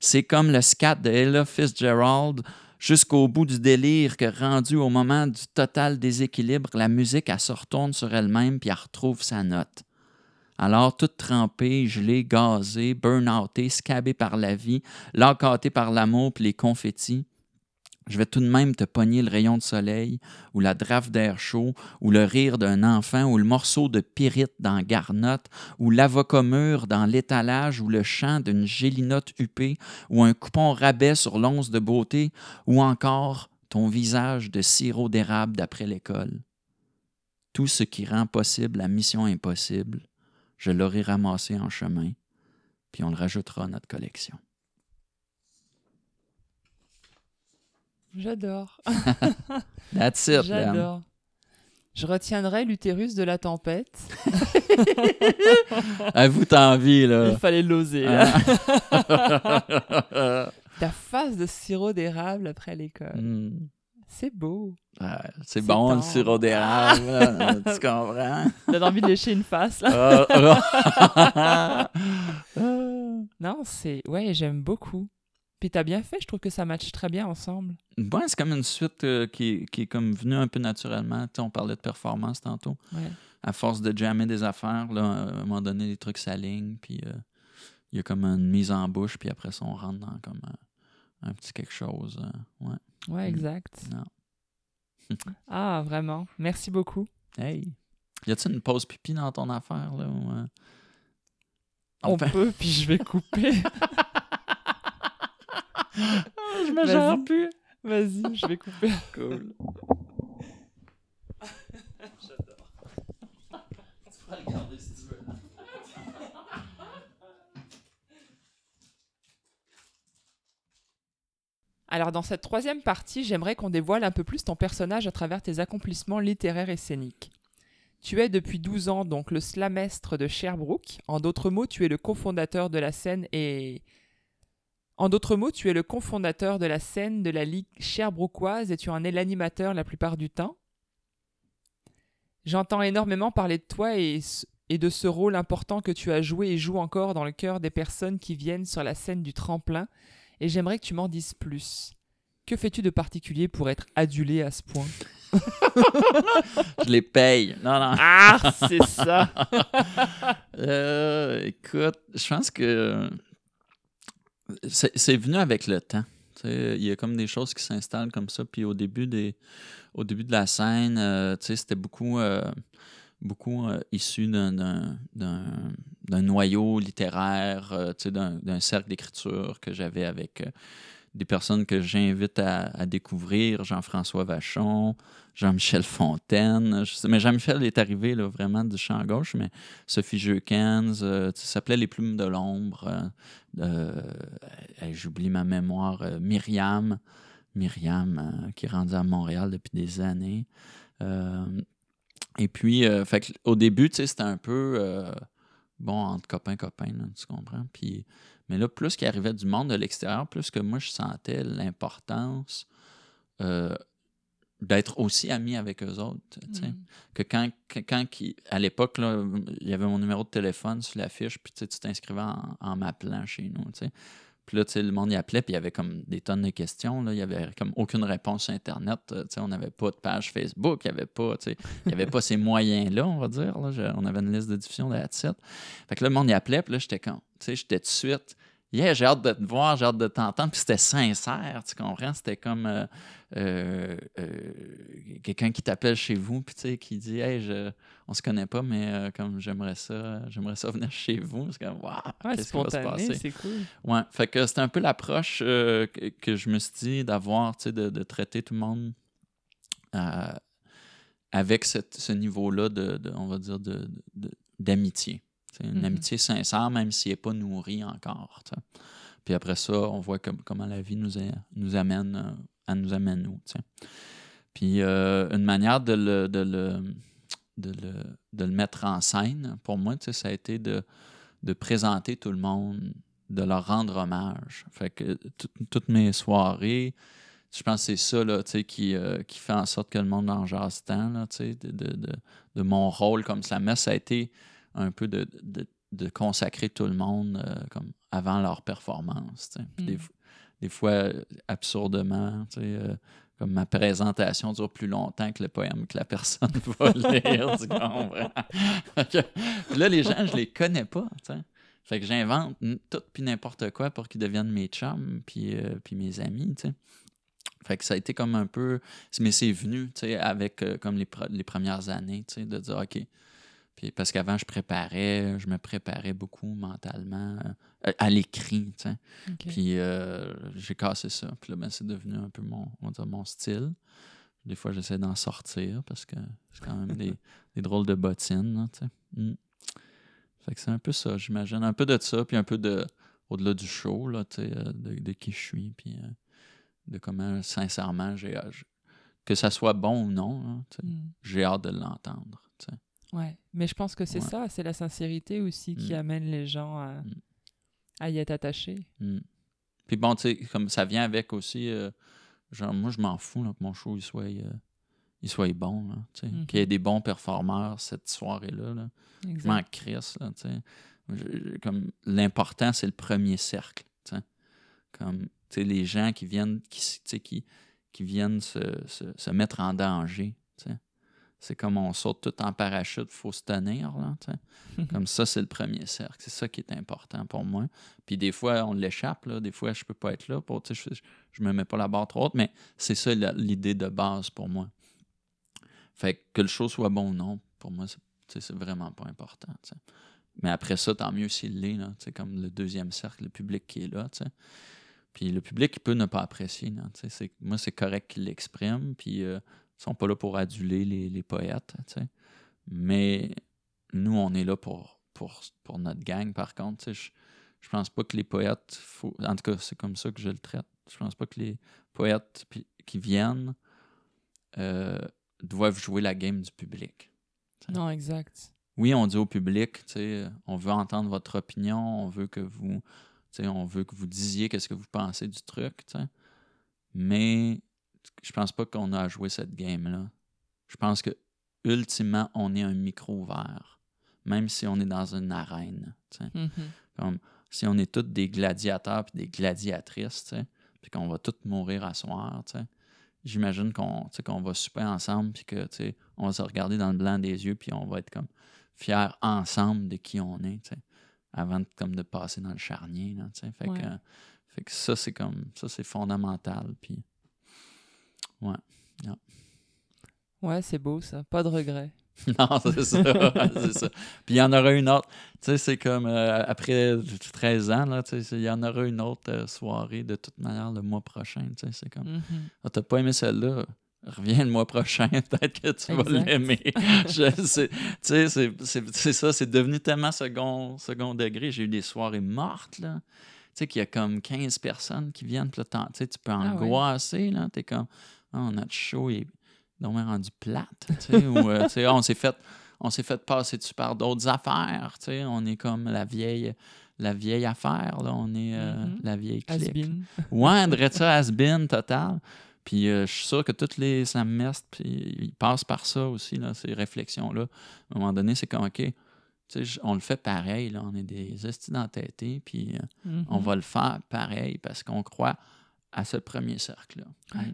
C'est comme le scat de Ella Fitzgerald jusqu'au bout du délire que rendu au moment du total déséquilibre, la musique elle se retourne sur elle-même puis elle retrouve sa note. Alors, toute trempée, gelée, gazée, burn-outée, scabée par la vie, lancatée par l'amour puis les confettis, je vais tout de même te pogner le rayon de soleil, ou la draffe d'air chaud, ou le rire d'un enfant, ou le morceau de pyrite dans Garnotte, ou l'avocat mûr dans l'étalage, ou le chant d'une gélinote huppée, ou un coupon rabais sur l'once de beauté, ou encore ton visage de sirop d'érable d'après l'école. Tout ce qui rend possible la mission impossible, je l'aurai ramassé en chemin, puis on le rajoutera à notre collection. J'adore. That's it, man. J'adore. Je retiendrai l'utérus de la tempête. À vous t'envie, Il là. fallait l'oser. là. Ah. Ta face de sirop d'érable après l'école. Hmm. C'est beau. Ouais, c'est bon, le sirop d'érable. là. tu comprends? Donne envie de lécher une face, là? Ah, ah. Non, c'est... Ouais, j'aime beaucoup. Puis t'as bien fait, je trouve que ça matche très bien ensemble. Ouais, c'est comme une suite euh, qui, qui est comme venue un peu naturellement. Tu sais, on parlait de performance tantôt. Ouais. À force de jammer des affaires, là, à un moment donné, les trucs s'alignent, puis euh, il y a comme une mise en bouche, puis après ça, on rentre dans comme euh, un petit quelque chose. euh, ouais. Ouais, Mm. exact. Non. Ah, vraiment. Merci beaucoup. Hey! Y a-t-il une pause pipi dans ton affaire, là? On Enfin, peut, puis je vais couper. je me gère plus. Vas-y, je vais couper. Cool. Alors, dans cette troisième partie, j'aimerais qu'on dévoile un peu plus ton personnage à travers tes accomplissements littéraires et scéniques. Tu es depuis 12 ans donc le slamestre de Sherbrooke. En d'autres mots, tu es le cofondateur de la scène et En d'autres mots, tu es le cofondateur de la scène de la Ligue Sherbrookeoise et tu en es l'animateur la plupart du temps. J'entends énormément parler de toi et, et de ce rôle important que tu as joué et joues encore dans le cœur des personnes qui viennent sur la scène du tremplin, et j'aimerais que tu m'en dises plus. Que fais-tu de particulier pour être adulé à ce point? Je les paye. Non, non. Ah, c'est ça. Euh, écoute, je pense que c'est venu avec le temps. Il y a comme des choses qui s'installent comme ça. Puis au début, des, au début de la scène, euh, c'était beaucoup, euh, beaucoup euh, issu d'un- noyau littéraire, d'un cercle d'écriture que j'avais avec des personnes que j'invite à, découvrir, Jean-François Vachon, Jean-Michel Fontaine. Mais Jean-Michel est arrivé là, vraiment du champ gauche, mais Sophie Jeukens, euh, ça s'appelait Les Plumes de l'ombre. euh, euh, J'oublie ma mémoire. euh, Myriam, Myriam qui est rendue à Montréal depuis des années. Et puis, au début, c'était un peu bon entre copains, copains, tu comprends? Mais là, plus qu'il arrivait du monde de l'extérieur, plus que moi, je sentais l'importance euh, d'être aussi ami avec eux autres. Mm. que quand, quand à l'époque, là, il y avait mon numéro de téléphone sur l'affiche, puis tu t'inscrivais en, en m'appelant chez nous. tu sais. Puis là, le monde y appelait, puis il y avait comme des tonnes de questions. Là. Il y avait comme aucune réponse sur Internet. on n'avait pas de page Facebook, il n'y avait pas, il y avait pas ces moyens-là, on va dire. Là. Je- on avait une liste de diffusion de la. Fait que là, le monde y appelait, puis là, j'étais comme, j'étais tout de suite. Yeah, j'ai hâte de te voir, j'ai hâte de t'entendre. Puis c'était sincère, tu comprends? C'était comme euh, euh, euh, quelqu'un qui t'appelle chez vous, puis tu sais, qui dit Hey, je, on se connaît pas, mais comme j'aimerais ça, j'aimerais ça venir chez vous. C'est comme Waouh, Ouais, qu'est-ce qui va se passer? c'est cool. Ouais, fait que c'était un peu l'approche que, que je me suis dit d'avoir, tu sais, de, de traiter tout le monde avec cette- ce niveau-là de, de- on va dire, de- d'amitié. Une Mhm. amitié sincère, même s'il n'est pas nourri encore. Puis après ça, on voit comme- comment la vie nous, nous amène, euh, elle nous amène tu sais. Puis euh, une manière de le, de, le, de, le, de le mettre en scène, pour moi, ça a été de, de présenter tout le monde, de leur rendre hommage. Fait que tout- toutes mes soirées, je pense que c'est ça là, qui, euh, qui fait en sorte que le monde en jase tant, là, de, de, de, mon rôle comme slammer, ça a été un peu de, de, de consacrer tout le monde euh, comme avant leur performance. des, Mm. des fois, absurdement, euh, comme ma présentation dure plus longtemps que le poème que la personne va lire, tu comprends? Là, les gens, je les connais pas. Fait que j'invente tout puis n'importe quoi pour qu'ils deviennent mes chums puis, euh, puis mes amis, tu sais. Fait que ça a été comme un peu... Mais c'est venu, tu sais, avec euh, comme les, les premières années, tu sais, de dire, OK... Puis parce qu'avant, je préparais, je me préparais beaucoup mentalement euh, à l'écrit, tu sais. Ok. Puis euh, j'ai cassé ça. Puis là, ben, c'est devenu un peu mon, on mon style. Des fois, j'essaie d'en sortir parce que c'est quand même des, des drôles de bottines, tu sais. Mm. Fait que c'est un peu ça, j'imagine. Un peu de ça, puis un peu de au-delà du show, là, tu sais, euh, de, de qui je suis, puis euh, de comment, sincèrement, j'ai que ça soit bon ou non, tu sais, Mm. j'ai hâte de l'entendre. Ouais, mais je pense que c'est Ouais. ça, c'est la sincérité aussi qui Mm. amène les gens à, Mm. à y être attachés. Mm. Puis bon, tu sais, comme ça vient avec aussi, euh, genre, moi, je m'en fous là, que mon show, il soit, euh, il soit bon, là. Mhm. Qu'il y ait des bons performeurs cette soirée-là, là. Je Exact. m'en crisse, là, tu sais. Comme, l'important, c'est le premier cercle, tu sais. Comme, tu sais, les gens qui viennent, qui, s- tu sais, qui, qui viennent se, se, se mettre en danger, tu sais. C'est comme on saute tout en parachute, il faut se tenir, là. Comme ça, c'est le premier cercle. C'est ça qui est important pour moi. Puis des fois, on l'échappe. Des fois, je peux pas être là. Pour, je, je me mets pas la barre trop haute, mais c'est ça l'idée de base pour moi. Fait que, que le show soit bon ou non, pour moi, c'est c'est vraiment pas important. Mais après ça, tant mieux s'il l'est, sais, comme le deuxième cercle, le public qui est là. Puis le public, il peut ne pas apprécier. c'est- moi, c'est correct qu'il l'exprime. Puis euh, ils sont pas là pour aduler les, les poètes. tu sais. Mais nous, on est là pour, pour, pour notre gang, par contre. tu sais, Je, je pense pas que les poètes, faut, en tout cas, c'est comme ça que je le traite. Je pense pas que les poètes qui viennent euh, doivent jouer la game du public. Non, exact. Oui, on dit au public, tu sais, on veut entendre votre opinion, on veut que vous, tu Tu sais, on veut que vous disiez qu'est-ce que vous pensez du truc, tu sais. Mais je pense pas qu'on a à jouer cette game-là. Je pense que ultimement, on est un micro ouvert, même si on est dans une arène. Mhm. Comme si on est tous des gladiateurs puis des gladiatrices, puis qu'on va tous mourir à soir. J'imagine qu'on va souper ensemble puis que on va se regarder dans le blanc des yeux puis on va être comme fiers ensemble de qui on est, avant de, comme de passer dans le charnier, là. Fait, Ouais. que, fait que ça c'est comme ça c'est fondamental puis ouais. Ouais, c'est beau ça. Pas de regret. Non, c'est ça. Puis il y en aura une autre. Tu sais, c'est comme euh, après 13 ans, là, tu sais, il y en aura une autre euh, soirée de toute manière le mois prochain. Tu sais, c'est comme, ah, t'as pas aimé celle-là, reviens le mois prochain, peut-être que tu vas l'aimer. Tu sais, c'est- ça, c'est devenu tellement second, second degré. J'ai eu des soirées mortes, là. Tu sais, qu'il y a comme 15 personnes qui viennent, puis là, tu peux Ah ouais. angoisser, là. T'es comme, ah, notre show est donc rendu plate, ou, euh, on s'est fait on s'est fait passer dessus par d'autres affaires, on est comme la vieille la vieille affaire là, on est euh, Mhm. la vieille clique. Ouais, dirait ça has-been total. Puis euh, je suis sûr que tous les slamestes, puis ils passent par ça aussi là, ces réflexions là. À un moment donné, c'est comme OK, on le fait pareil là, on est des estis d'entêtés, puis euh, on Mhm. va le faire pareil parce qu'on croit à ce premier cercle là. Ouais.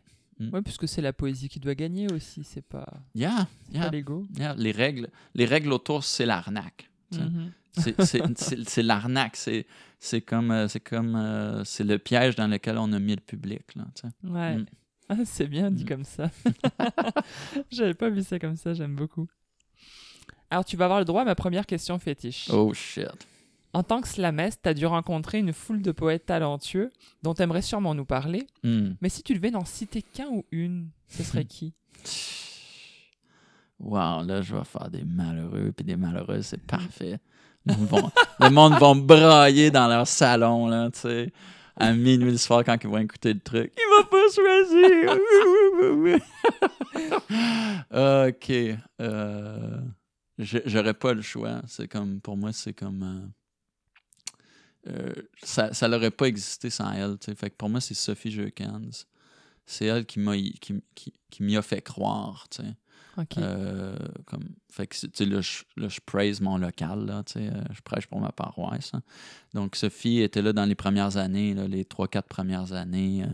Ouais, puisque c'est la poésie qui doit gagner aussi, c'est pas, Yeah, yeah. pas l'ego. Yeah, les règles, les règles autour, c'est l'arnaque. Mhm. C'est- l'arnaque. C'est comme, euh, c'est comme, euh, c'est le piège dans lequel on a mis le public. Là. Ouais. Mm. Ah, c'est bien dit Mm. comme ça. J'avais pas vu ça comme ça, j'aime beaucoup. Alors, tu vas avoir le droit à ma première question fétiche. Oh shit. En tant que slameste, tu as dû rencontrer une foule de poètes talentueux dont tu aimerais sûrement nous parler. Hmm. Mais si tu devais n'en citer qu'un ou une, ce serait qui? Wow, là, je vais faire des malheureux puis des malheureuses, c'est parfait. Le monde, vont- le monde brailler dans leur salon, là, tu sais, à minuit le soir quand ils vont écouter le truc. Il va pas choisir! ok. Euh, J'aurais pas le choix. C'est comme, pour moi, c'est comme. euh, euh, ça ça n'aurait pas existé sans elle. Fait que pour moi, c'est Sophie Jeukens. C'est elle qui m'a qui, qui, qui m'y a fait croire. Euh, comme, fait que, là, je, là, je praise mon local, là, euh, je prêche pour ma paroisse. hein. Donc, Sophie était là dans les premières années, là, les trois, quatre premières années, euh,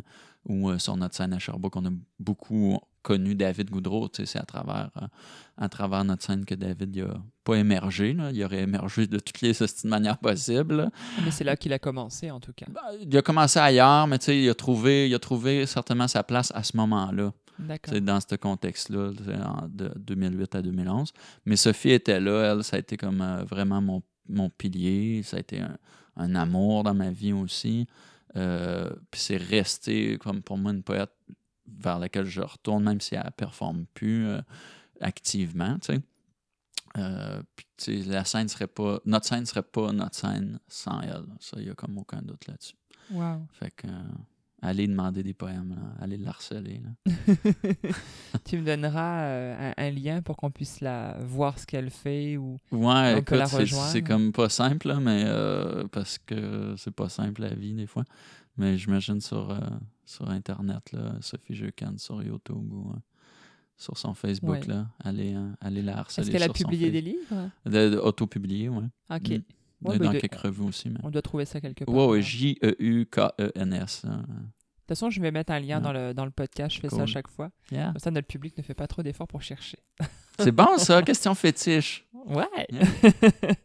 où euh, sur notre scène à Sherbrooke, on a beaucoup connu David Goudreau, c'est à travers, euh, à travers notre scène que David, il a pas émergé, là, il aurait émergé de toutes les de manières possibles, là. Mais c'est là qu'il a commencé, en tout cas. Ben, il a commencé ailleurs, mais il a trouvé, il a trouvé certainement sa place à ce moment-là. C'est dans ce contexte-là, de 2008 à 2011. Mais Sophie était là, elle, ça a été comme euh, vraiment mon, mon pilier, ça a été un, un amour dans ma vie aussi. Euh, puis c'est resté comme pour moi une poète vers laquelle je retourne, même si elle ne performe plus euh, activement, tu sais. Euh, puis, la scène serait pas, notre scène serait pas notre scène sans elle. Ça, il n'y a comme aucun doute là-dessus. Wow. Fait que, allez demander des poèmes, là, allez l'harceler. là. tu me donneras euh, un, un lien pour qu'on puisse la voir ce qu'elle fait ou Ouais, c'est- comme pas simple, là, mais euh, parce que c'est pas simple la vie des fois. Mais j'imagine sur, euh, sur Internet, là, Sophie Jeucan sur YouTube ou sur son Facebook, Ouais. là, allez, euh, allez la harceler. est-ce qu'elle a publié des livres? De- Auto-publié, ouais. Ok. Mm. Ouais, dans de- quelques revues aussi. Mais... On doit trouver ça quelque part. Ouais, ouais. J-E-U-K-E-N-S. là. De toute façon, je vais mettre un lien dans, le, dans le podcast. Je fais ça à chaque fois. Yeah. Comme ça, notre public ne fait pas trop d'efforts pour chercher. C'est bon, ça, question fétiche. Ouais.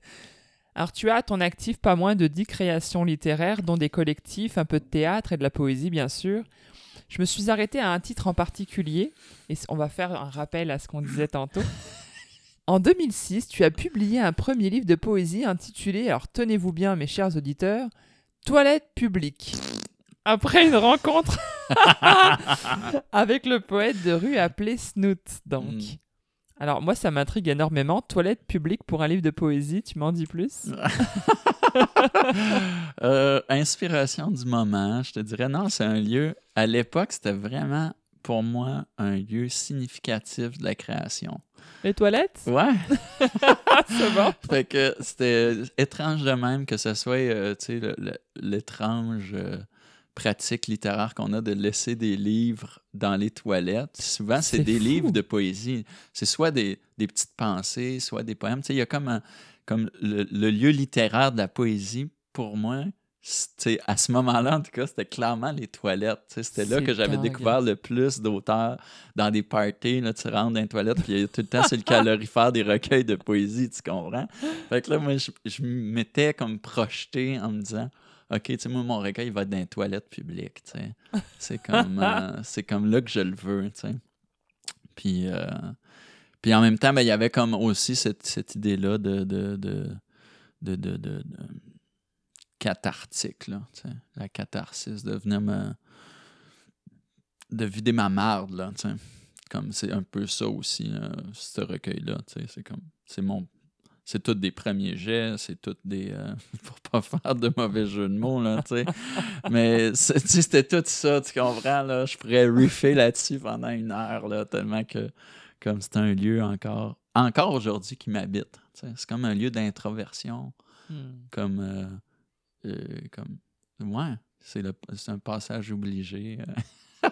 Alors, tu as à ton actif pas moins de 10 créations littéraires, dont des collectifs, un peu de théâtre et de la poésie, bien sûr. Je me suis arrêté à un titre en particulier, et on va faire un rappel à ce qu'on disait tantôt. En 2006, tu as publié un premier livre de poésie intitulé, alors tenez-vous bien mes chers auditeurs, Toilette publique. Après une rencontre avec le poète de rue appelé Snoot, donc. Mm. Alors moi, ça m'intrigue énormément. Toilette publique pour un livre de poésie, tu m'en dis plus? Euh, inspiration du moment, je te dirais, non, c'est un lieu. À l'époque, c'était vraiment pour moi un lieu significatif de la création. Les toilettes? Ouais. c'est bon. fait que c'était étrange de même que ce soit, euh, tu sais, l'étrange euh, pratique littéraire qu'on a de laisser des livres dans les toilettes. Souvent, c'est C'est des fou. livres de poésie. C'est soit des, des petites pensées, soit des poèmes. Tu sais, il y a comme, un- comme le, le lieu littéraire de la poésie, pour moi, c'est- à ce moment-là, en tout cas, c'était clairement les toilettes. C'était là C'est que j'avais découvert le plus d'auteurs dans des parties. Là, tu rentres dans les toilettes, puis il y a tout le temps sur le calorifère des recueils de poésie, tu comprends? Fait que là, moi, je, je m'étais comme projeté en me disant, OK, tu sais, moi, mon recueil, il va être dans les toilettes publiques, tu sais. C'est comme, euh, c'est comme là que je le veux, tu sais. Puis, euh, puis en même temps, ben, il y avait comme aussi cette, cette idée-là de, de, de, de, de, cathartique, là, tu sais. La catharsis, de venir me... de vider ma marde, là, tu sais. Comme c'est un peu ça aussi, euh, ce recueil-là, tu sais. C'est comme, c'est mon c'est tous des premiers jets, c'est tous des. euh, pour pas faire de mauvais jeu de mots, là, tu sais. Mais c'était tout ça, tu comprends, là. Je pourrais riffer là-dessus pendant une heure, là, tellement que, comme c'est un lieu encore, encore aujourd'hui qui m'habite. C'est comme un lieu d'introversion, Hmm. comme. euh, euh, comme ouais, c'est un passage obligé. euh.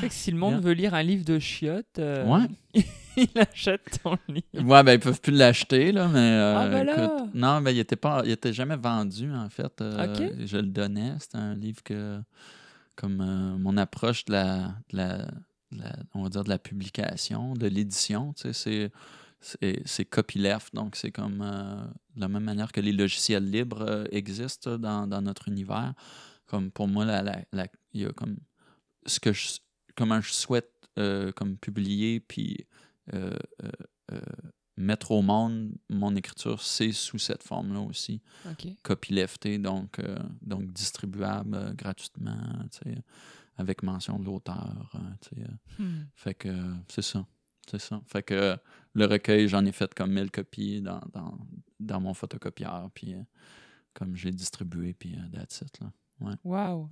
Fait que si le monde veut lire un livre de chiottes, euh, Ouais. il achète ton livre. Ouais, ben ils peuvent plus l'acheter, là, mais. euh, Ah, ben là! écoute, non, ben il était pas. Il était jamais vendu, en fait. Euh. Je le donnais. C'était un livre que. Comme euh, mon approche de la, de la, de la- On va dire de la publication, de l'édition, tu sais, c'est. C'est c'est copyleft, donc c'est comme euh, de la même manière que les logiciels libres euh, existent dans, dans notre univers. Comme pour moi, la, la- la- il y a comme ce que je, comment je souhaite euh, comme publier puis euh, euh, euh, mettre au monde mon écriture, c'est sous cette forme-là aussi. OK. Copyleftée, donc, donc distribuable gratuitement, avec mention de l'auteur. Hmm. Fait que c'est ça. C'est ça. Fait que le recueil, j'en ai fait comme 1000 copies dans, dans, dans mon photocopieur, puis comme j'ai distribué, puis that's it, là. Wow.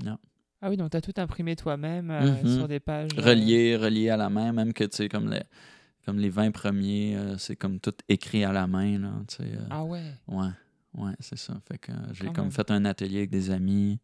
Ah oui, donc tu as tout imprimé toi-même euh, Mhm. sur des pages. euh, relié, relié à la main, même que, tu sais, comme les, comme les 20 premiers, euh, c'est comme tout écrit à la main, là, tu sais. euh. Ah ouais. Ouais, ouais, c'est ça. Fait que euh, j'ai comme même. fait un atelier avec des amis,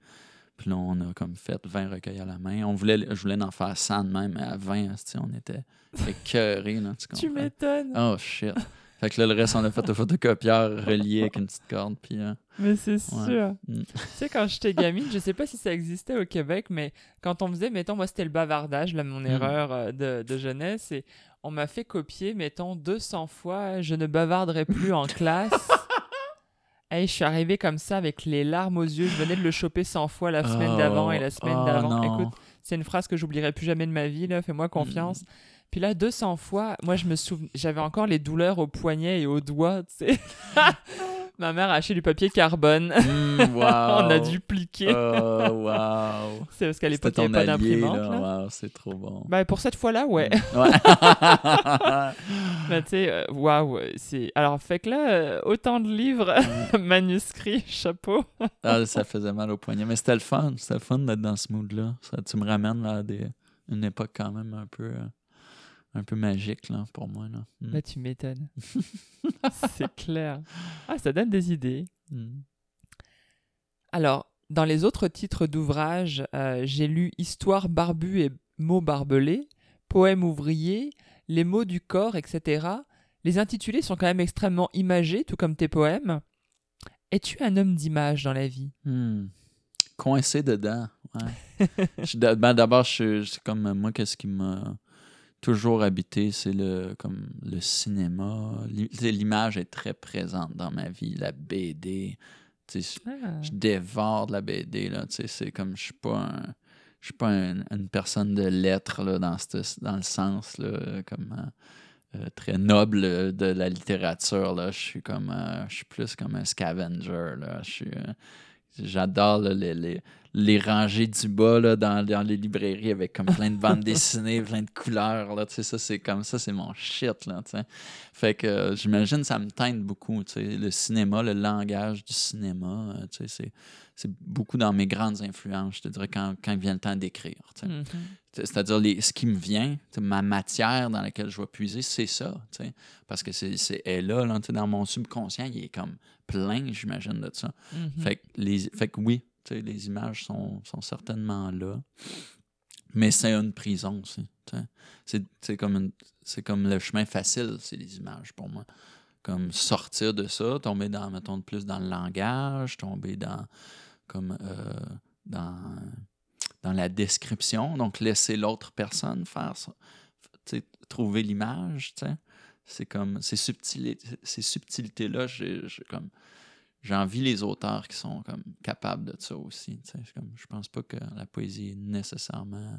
puis là, on a comme fait 20 recueils à la main. On voulait, je voulais en faire 100 de même, mais à 20, asti, on était écœurés, là, tu m'étonnes. Oh, shit. Fait que là, le reste, on l'a fait au photocopieur relié avec une petite corde, puis... euh, Mais c'est Ouais. sûr. Mm. tu sais, quand j'étais gamine, je sais pas si ça existait au Québec, mais quand on faisait, mettons, moi c'était le bavardage, là, mon Mm. erreur euh, de, de jeunesse, et on m'a fait copier, mettons, 200 fois, je ne bavarderai plus en classe. Et je suis arrivée comme ça avec les larmes aux yeux. Je venais de le choper 100 fois la semaine Oh, d'avant et la semaine oh d'avant. Écoute, c'est une phrase que j'oublierai plus jamais de ma vie, là. Fais-moi confiance. Mm. Puis là, 200 fois, moi, je me souviens, j'avais encore les douleurs au poignet et aux doigts, tu sais. Ma mère a acheté du papier carbone. Mm, wow. On a dupliqué. Oh, wow. C'est parce qu'à l'époque, il n'y avait pas d'imprimante. Wow, c'est trop bon. Bah, pour cette fois-là, ouais. Mm. Ouais. Bah, tu sais, euh, waouh. Alors, fait que là, euh, autant de livres, manuscrits, chapeau. Ah, ça faisait mal au poignet. Mais c'était le fun. C'était le fun d'être dans ce mood-là. Ça, tu me ramènes là, à des, une époque quand même un peu, euh, un peu magique là, pour moi. Là. Mm. Bah, tu m'étonnes. c'est clair. Ah, ça donne des idées. Mm. Alors, dans les autres titres d'ouvrages, euh, j'ai lu Histoire barbue et mots barbelés, Poèmes ouvriers, Les mots du corps, etc. Les intitulés sont quand même extrêmement imagés, tout comme tes poèmes. Es-tu un homme d'image dans la vie? Hmm. Coincé dedans. Ouais. Je ben, D'abord, je c'est comme moi, qu'est-ce qui m'a toujours habité, c'est le comme le cinéma. L'image est très présente dans ma vie. La BD. Ah. je dévore de la BD là c'est comme je suis pas un je suis pas un- une personne de lettres là dans le sens là comme euh, euh, très noble de la littérature là je suis comme euh, je suis plus comme un scavenger là je suis euh, j'adore les, les, rangées du bas dans, les librairies avec comme plein de bandes dessinées plein de couleurs là ça c'est comme ça c'est mon shit là fait que j'imagine ça me teinte beaucoup, le cinéma, le langage du cinéma, euh, c'est, c'est beaucoup dans mes grandes influences, je te dirais, quand, quand vient le temps d'écrire. Mhm. C'est-à-dire, ce qui me vient, ma matière dans laquelle je vais puiser, c'est ça. Parce que c'est elle est là, là tu sais, dans mon subconscient, il est comme plein, j'imagine, de ça. Mhm. Fait, que les, fait que oui, tu sais, les images sont, sont certainement là. Mais c'est une prison aussi. C'est comme, une- comme le chemin facile, c'est les images pour moi. Comme sortir de ça, tomber dans, mettons, plus dans le langage, tomber dans, comme, euh, dans, dans la description. Donc, laisser l'autre personne faire ça. Trouver l'image. C'est comme, ces, subtili- ces subtilités-là, j'ai comme j'envie les auteurs qui sont comme capables de ça aussi. Comme, je pense pas que la poésie est nécessairement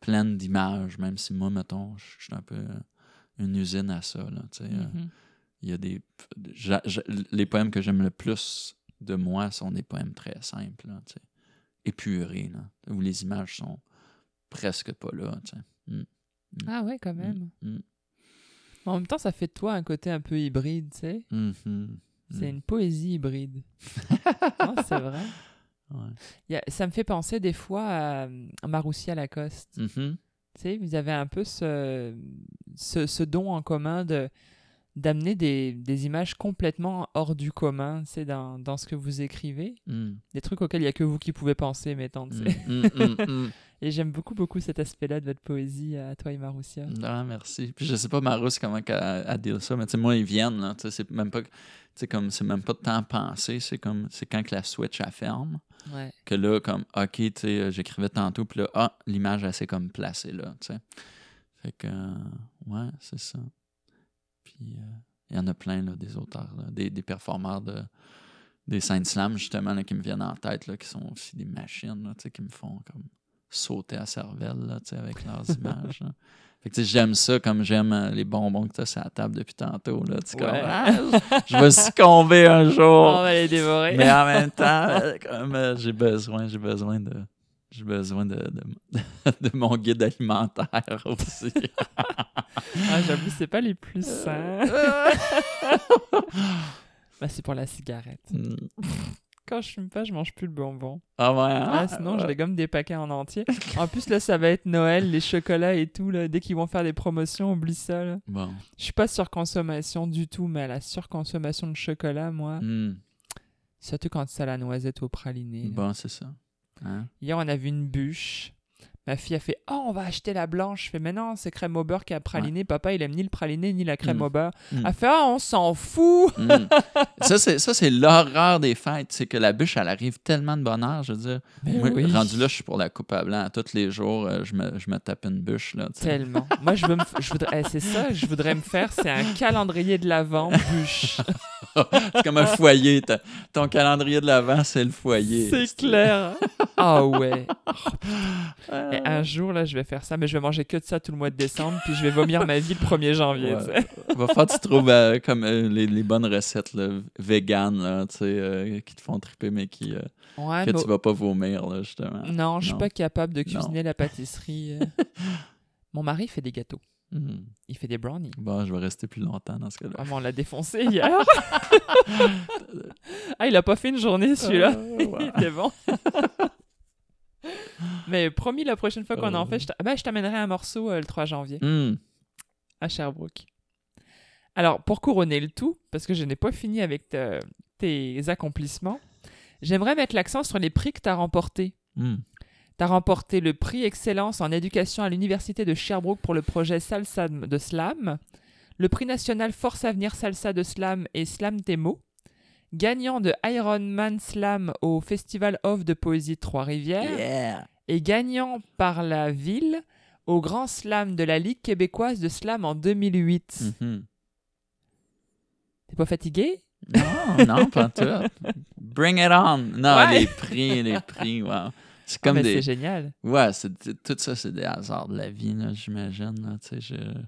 pleine d'images, même si moi, mettons, je suis un peu une usine à ça. Là. Euh, Mhm. Il y a des. les poèmes que j'aime le plus de moi sont des poèmes très simples, là, tu sais. épurés, là, où les images sont presque pas là. sais. Mm, Ah ouais, quand même. mm, En même temps, ça fait de toi un côté un peu hybride, tu sais. mm, mhm, C'est mm. une poésie hybride. non, c'est vrai. Ouais. Il y a- ça me fait penser des fois à, à Maroussia Lacoste. Mhm, Tu sais, vous avez un peu ce, ce, ce don en commun de d'amener des, des images complètement hors du commun, sais, dans, dans ce que vous écrivez. mm, Des trucs auxquels il n'y a que vous qui pouvez penser, mettons, mm, mm. Et j'aime beaucoup, beaucoup cet aspect-là de votre poésie à toi et Maroussia. Ah, merci. Puis je sais pas, Marousse, comment qu'elle elle deal ça, mais tu sais, moi, ils viennent, là. C'est même pas. comme, c'est même pas de temps pensé. C'est comme, c'est quand que la switch, elle ferme. Ouais. Que là, comme, OK, tu sais, euh, j'écrivais tantôt, puis là, ah, l'image, elle s'est comme placée, là, tu sais. Fait que, euh, ouais, c'est ça. Puis, euh, il y en a plein, là, des auteurs, là, des, des performeurs de. Des scènes slam, justement, là, qui me viennent en tête, là, qui sont aussi des machines, qui me font comme sauter à cervelle, avec leurs images. Fait que, j'aime ça comme j'aime euh, les bonbons que tu as sur la table depuis tantôt, là. Tu comme. Ah, je vais succomber un On jour. va les dévorer. Mais en même temps, euh, comme euh, j'ai besoin, j'ai besoin de. J'ai besoin de, de, de mon guide alimentaire aussi. Ah, j'avoue, c'est pas les plus sains. Euh. Bah, c'est pour la cigarette. Mm. Quand je fume pas, je mange plus le bonbon. ah ouais, hein? Ah, sinon, je les gomme des paquets en entier. En plus, là, ça va être Noël, les chocolats et tout. Là. Dès qu'ils vont faire des promotions, oublie ça. Là. Bon. Je suis pas surconsommation du tout, mais à la surconsommation de chocolat, moi, Mm. surtout quand c'est à la noisette au praliné. là. Bon, c'est ça. Hein? Hier, on a vu une bûche. Ma fille a fait Oh, on va acheter la blanche. Je fais Mais non, c'est crème au beurre qui a praliné. Papa, il aime ni le praliné ni la crème Mm. au beurre. Mm. Elle fait Ah, on s'en fout. Mm. ça, c'est, l'horreur des fêtes. C'est que la bûche, elle arrive tellement de bonheur. Je veux dire, moi, oui. rendu là, je suis pour la coupe à blanc. Tous les jours, euh, je, me, je me tape une bûche. Là. Tellement. Moi, je, veux me je voudrais, eh, c'est ça je voudrais me faire, c'est un calendrier de l'avant bûche. c'est comme un foyer. Ton calendrier de l'avant, c'est le foyer. C'est clair. Ah ouais. Ah. Et un jour, là, je vais faire ça, mais je vais manger que de ça tout le mois de décembre, puis je vais vomir ma vie le 1er janvier. Ouais. Va falloir que tu trouves euh, comme euh, les, les bonnes recettes là, vegan, là, euh, qui te font triper, mais qui, euh, Ouais, que mais- tu vas pas vomir, là, justement. Non, je suis pas capable de Non. cuisiner la pâtisserie. euh. Mon mari fait des gâteaux. Mhm. Il fait des brownies. Bon, je vais rester plus longtemps dans ce cas-là. Vraiment, on l'a défoncé hier. ah, il a pas fait une journée celui-là. Euh, ouais. Il était bon. Mais promis, la prochaine fois qu'on en Euh. fait, je ben, je t'amènerai un morceau euh, le 3 janvier Hmm. à Sherbrooke. Alors, pour couronner le tout, parce que je n'ai pas fini avec te- tes accomplissements, j'aimerais mettre l'accent sur les prix que tu as remportés. Hmm. Tu as remporté le prix Excellence en éducation à l'Université de Sherbrooke pour le projet Salsa de Slam, le prix national Force Avenir Salsa de Slam et Slam Temo, gagnant de Ironman Slam au Festival Off de Poésie de Trois-Rivières Yeah! et gagnant par la ville au Grand Slam de la Ligue québécoise de Slam en 2008. Mhm. T'es pas fatigué? Non, non, pas tout. Bring it on! Non, Ouais. les prix, les prix, wow. C'est Ah, comme mais des. C'est génial. Ouais, c'est, tout ça, c'est des hasards de la vie, là, j'imagine. là, tu sais, je-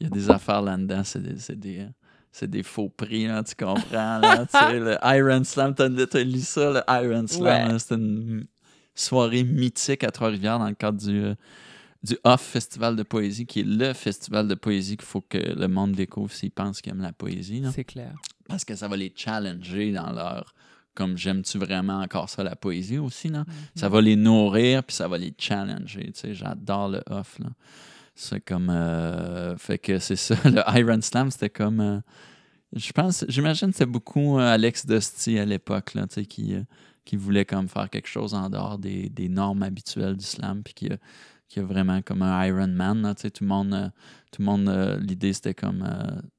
Il y a des affaires là-dedans, c'est des, c'est des, c'est des faux prix, là, tu comprends. Là, tu sais, le Iron Slam, t'as, lu ça, le Iron Slam, Ouais. c'était une soirée mythique à Trois-Rivières dans le cadre du, euh, du Off Festival de poésie, qui est le festival de poésie qu'il faut que le monde découvre s'ils pensent qu'ils aiment la poésie. C'est clair. Parce que ça va les challenger dans leur comme j'aime-tu vraiment encore ça, la poésie aussi, non? Ça va les nourrir, puis ça va les challenger, tu sais. J'adore le off, là. C'est comme... euh, fait que c'est ça, le Iron Slam, c'était comme... euh, je pense, j'imagine que c'était beaucoup euh, Alex Dusty à l'époque, là, tu sais, qui, euh, qui voulait comme faire quelque chose en dehors des, des normes habituelles du slam, puis qui a, qui a vraiment comme un Iron Man, là, tu sais, tout le monde, tout le monde, l'idée c'était comme,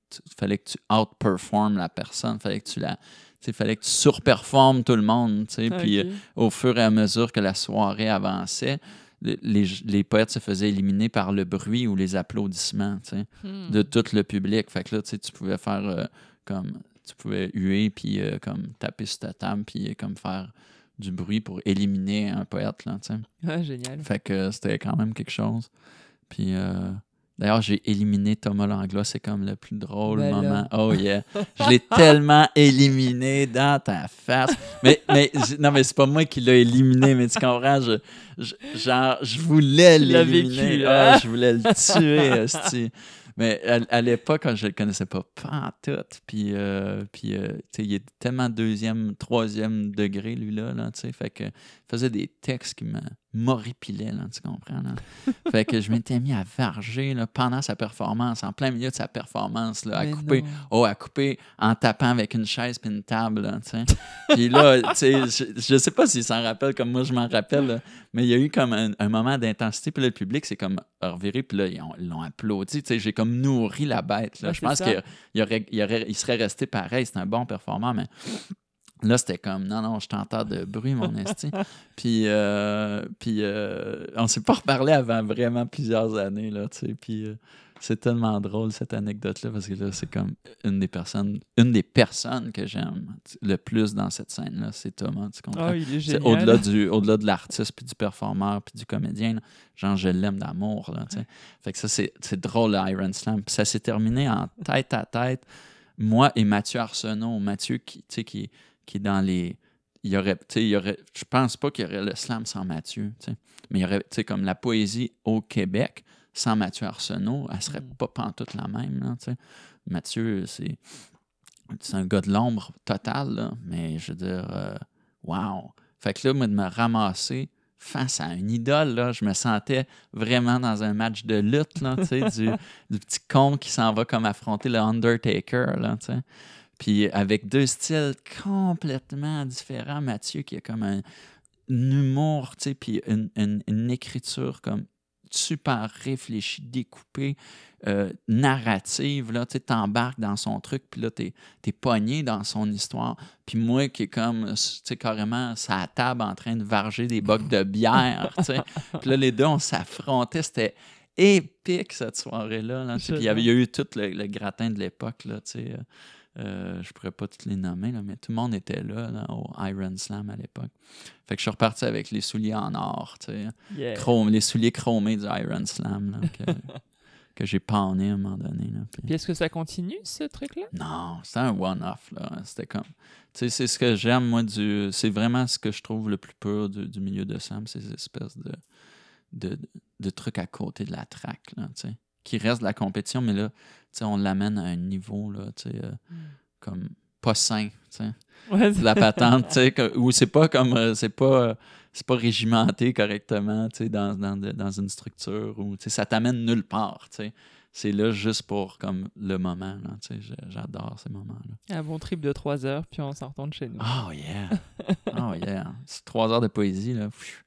tu- fallait que tu outperformes la personne, fallait que tu la, sais, fallait que tu surperformes tout le monde, tu sais, puis euh, au fur et à mesure que la soirée avançait, les, les poètes se faisaient éliminer par le bruit ou les applaudissements, Hmm. de tout le public. Fait que là, tu pouvais faire euh, comme. Tu pouvais huer, puis euh, comme taper sur ta table, puis euh, comme faire du bruit pour éliminer un poète, là. Ah, génial. Fait que c'était quand même quelque chose. Puis. euh, D'ailleurs, j'ai éliminé Thomas Langlois, c'est comme le plus drôle Ben là. moment. Oh yeah. Je l'ai tellement éliminé dans ta face. Mais, non, mais c'est pas moi qui l'ai éliminé, mais tu comprends? Je, je- genre, je voulais l'éliminer. Ah, hein? je voulais le tuer, esti. Mais à, à l'époque, quand je le connaissais pas, pas en tout. Puis, euh, puis euh, il est tellement deuxième, troisième degré, lui-là. Là, tu sais, fait que il faisait des textes qui me m'horripilaient, là, tu comprends? Là? fait que je m'étais mis à varger là, pendant sa performance, en plein milieu de sa performance, là, à Mais couper. non. Oh, à couper en tapant avec une chaise puis une table, là, tu sais. Puis là, tu sais, je, je sais pas s'il s'en rappelle comme moi je m'en rappelle, là, mais il y a eu comme un, un moment d'intensité, puis là, le public s'est comme reviré, puis là, ils ont- ils l'ont applaudi, tu sais, j'ai comme nourri la bête, là. Ouais, je c'est pense qu'il il aurait, il aurait- il serait resté pareil, c'est un bon performant, mais là, c'était comme, non, non, je t'entends de bruit, mon esti. puis, euh, puis euh, on s'est pas reparlé avant vraiment plusieurs années, là, tu sais, puis... euh, c'est tellement drôle cette anecdote-là parce que là, c'est comme une des personnes, une des personnes que j'aime le plus dans cette scène-là, c'est Thomas, tu comprends? Oh, il est C'est génial. au-delà du au-delà de l'artiste puis du performeur puis du comédien là. genre je l'aime d'amour là tu sais. fait que ça c'est c'est drôle le Iron Slam puis ça s'est terminé en tête à tête moi et Mathieu Arsenault Mathieu qui tu sais qui qui est dans les il y aurait il y aurait je pense pas qu'il y aurait le slam sans Mathieu tu sais mais il y aurait tu sais comme la poésie au Québec sans Mathieu Arsenault elle serait Mm. pas pantoute la même là, tu sais Mathieu c'est c'est un gars de l'ombre total, là, mais je veux dire, euh, wow. Fait que là, moi, de me ramasser face à une idole, là, je me sentais vraiment dans un match de lutte, là, tu sais, du, du petit con qui s'en va comme affronter le Undertaker, là, tu sais. Puis avec deux styles complètement différents, Mathieu qui a comme un, humour, tu sais, puis une, une- une écriture comme super réfléchie, découpée, euh, narrative, là, tu t'embarques dans son truc, puis là, t'es, t'es pogné dans son histoire. Puis moi qui est comme, tu sais, carrément, sa table en train de varger des bocs de bière, tu sais. Puis là, les deux, on s'affrontait, c'était épique, cette soirée-là, là. Puis il y avait il y a eu tout le, le gratin de l'époque, là, tu sais. euh, euh, je pourrais pas toutes les nommer, là, mais tout le monde était là, là, au Iron Slam à l'époque. Fait que je suis reparti avec les souliers en or, tu sais. Yeah. Chrome, les souliers chromés du Iron Slam, là, que, que j'ai pané à un moment donné. Là, puis- Puis est-ce que ça continue, ce truc-là? non, c'était un one-off, là. C'était comme. Tu sais, c'est ce que j'aime, moi, du. C'est vraiment ce que je trouve le plus pur du, du milieu de Sam, ces espèces de, de, de trucs à côté de la là, tu sais. Qui reste de la compétition, mais là, on l'amène à un niveau, là, tu sais, euh, comme pas sain, tu sais. Ouais, De la patente, tu sais, que- où c'est pas comme. euh, c'est pas. euh, c'est pas régimenté correctement, tu sais, dans, dans, dans une structure où, tu sais, ça t'amène nulle part, tu sais. C'est là juste pour, comme, le moment, J'adore ces moments-là. Un bon trip de 3 heures, puis on s'en retourne chez nous. Oh yeah! Oh yeah! C'est trois heures de poésie, là. Pfiou.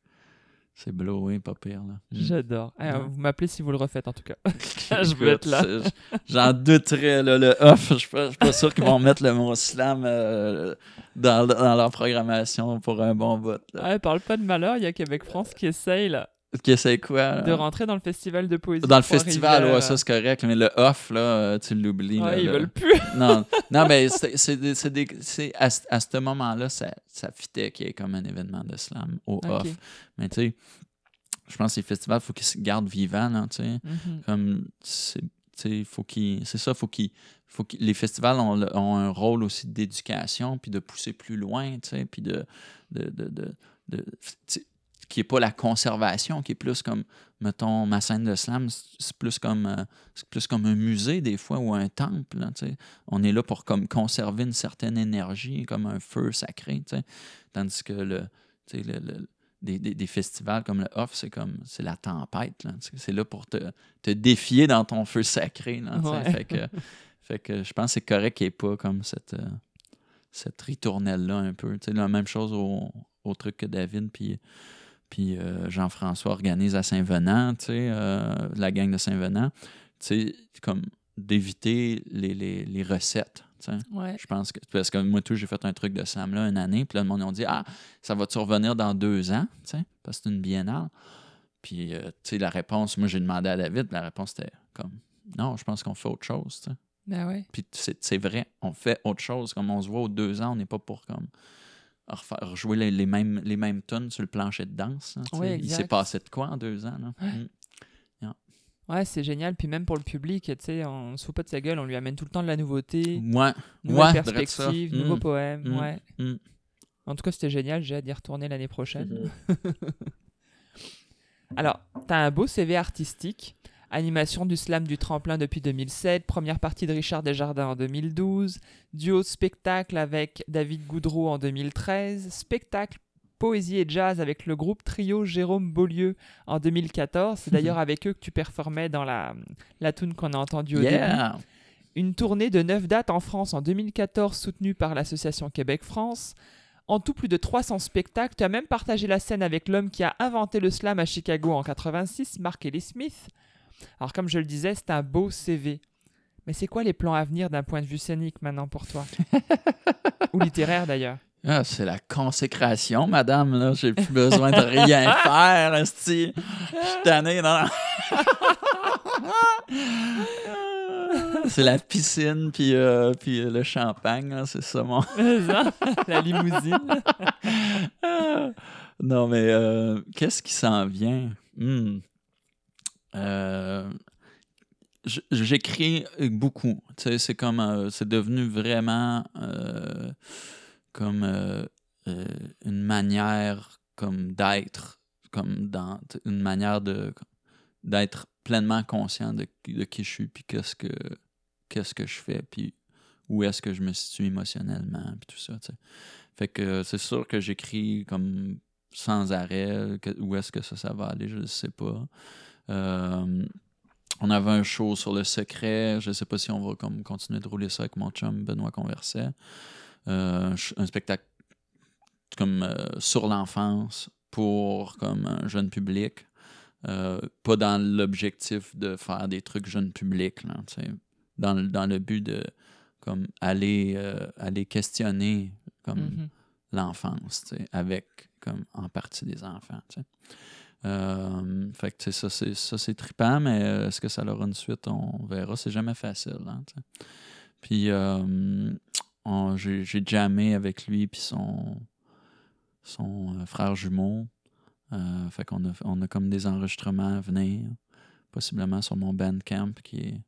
C'est blowé, pas pire, là. J'adore. Ah, Ouais. Vous m'appelez si vous le refaites, en tout cas. je veux être là. J'en douterais, là, le off. Je suis pas, je suis pas sûr qu'ils vont mettre le mot slam euh, dans, dans leur programmation pour un bon vote. Ouais, parle pas de malheur, il y a Québec France qui essaye là, Ok, c'est quoi? là? de rentrer dans le festival de poésie. Dans le festival, ouais, ça c'est correct, mais le off, là, euh, tu l'oublies. là, ils le- veulent plus. non, non, mais c'est à, ce- à ce moment-là, ça, ça fitait qu'il y ait comme un événement de slam au off. Mais tu sais, je pense que les festivals, il faut qu'ils se gardent vivants, là, tu sais. Mhm. Comme, c'est tu sais, faut qu'ils. C'est ça, faut qu'ils. Faut que les festivals ont, ont un rôle aussi d'éducation, puis de pousser plus loin, tu sais, puis de. de, de, qui est pas la conservation, qui est plus comme, mettons, ma scène de slam, c'est plus comme, euh, c'est plus comme un musée des fois ou un temple. On est là pour comme conserver une certaine énergie, comme un feu sacré. Tandis que le, le- le- des, des- des festivals comme le Off, c'est comme c'est la tempête. C'est là pour te, te défier dans ton feu sacré. là. Ouais. Fait que, fait que je pense que c'est correct qu'il n'y ait pas comme cette, euh, cette ritournelle-là un peu. La même chose au, au truc que David puis, puis euh, Jean-François organise à Saint-Venant, tu sais, euh, la gang de Saint-Venant. Tu sais, comme d'éviter les, les, les recettes. tu sais. Ouais. Je pense que. Parce que moi, tout, j'ai fait un truc de Sam là une année. Puis là, le monde, ont dit Ah, ça va-tu revenir dans deux ans tu sais, Parce que c'est une biennale? Puis, euh, tu sais, la réponse, moi, j'ai demandé à David. La réponse était comme Non, je pense qu'on fait autre chose. tu sais. Ben ouais. Puis c'est c'est vrai, on fait autre chose. Comme on se voit aux deux ans, on n'est pas pour comme refaire, rejouer les, les mêmes, les mêmes tunes sur le plancher de danse. hein. Ouais, Il s'est passé de quoi en deux ans? Là? Mm. Ouais, c'est génial. Puis même pour le public, tu sais, on se fout pas de sa gueule, on lui amène tout le temps de la nouveauté, Ouais, nouvelles ouais, ça. perspectives, Mm. nouveaux poèmes. Mm. Ouais. Mm. En tout cas, c'était génial. J'ai hâte d'y retourner l'année prochaine. Alors, tu as un beau CV artistique. Animation du slam du tremplin depuis 2007, première partie de Richard Desjardins en 2012, duo spectacle avec David Goudreau en 2013, spectacle poésie et jazz avec le groupe trio Jérôme Beaulieu en 2014. C'est d'ailleurs avec eux que tu performais dans la, la tune qu'on a entendue au début. Une tournée de 9 dates en France en 2014 soutenue par l'association Québec-France. En tout, plus de 300 spectacles. Tu as même partagé la scène avec l'homme qui a inventé le slam à Chicago en 86, Mark Ellis Smith. Alors, comme je le disais, c'est un beau CV. Mais c'est quoi les plans à venir d'un point de vue scénique maintenant pour toi Ou littéraire d'ailleurs Ah, c'est la consécration, madame. Là. J'ai plus besoin de rien faire, esti. Je suis tanné, non? c'est la piscine puis, euh, puis euh, le champagne, c'est ça mon... La limousine. non, mais euh, qu'est-ce qui s'en vient? Hmm. Euh, J'écris beaucoup. C'est comme. euh, c'est devenu vraiment euh, comme une manière comme d'être, comme dans une manière de d'être pleinement conscient de, de qui je suis, puis qu'est-ce que qu'est-ce que je fais, puis où est-ce que je me situe émotionnellement, puis tout ça. Fait que c'est sûr que j'écris comme sans arrêt. où est-ce que ça, ça va aller, je ne sais pas. Euh, on avait un show sur le secret. Je ne sais pas si on va comme continuer de rouler ça avec mon chum Benoît Converset. Euh, un spectacle comme euh, sur l'enfance pour comme un jeune public. Euh, pas dans l'objectif de faire des trucs jeune public, là, dans, le- dans le but de comme aller, euh, aller questionner comme Mhm. l'enfance, avec comme en partie des enfants. Euh, fait que ça, c'est, ça, c'est trippant, mais euh, est-ce que ça aura une suite? On verra. C'est jamais facile. hein. Puis euh, j'ai, j'ai jammé avec lui puis son, son euh, frère jumeau. Euh, fait qu'on a, on a comme des enregistrements à venir, possiblement sur mon Bandcamp qui est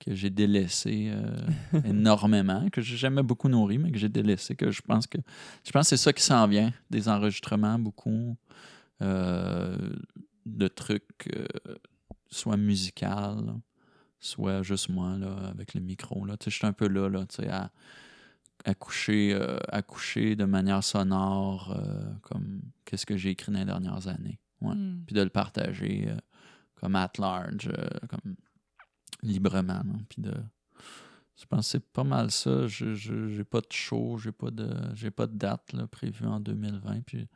que j'ai délaissé euh, énormément, que j'ai jamais beaucoup nourri, mais que j'ai délaissé, que je pense que je pense c'est ça qui s'en vient, des enregistrements, beaucoup de trucs, euh, soit musical, soit juste moi, là, avec le micro. Là. Je suis un peu là, là à, à, coucher, euh, à coucher de manière sonore, euh, comme qu'est-ce que j'ai écrit dans les dernières années. Ouais Mm. puis de le partager euh, comme at large, euh, comme librement. là. Puis de. Je pense que c'est pas mal ça. Je j'ai pas de show, j'ai pas de j'ai pas de date là, prévue en 2020. Puis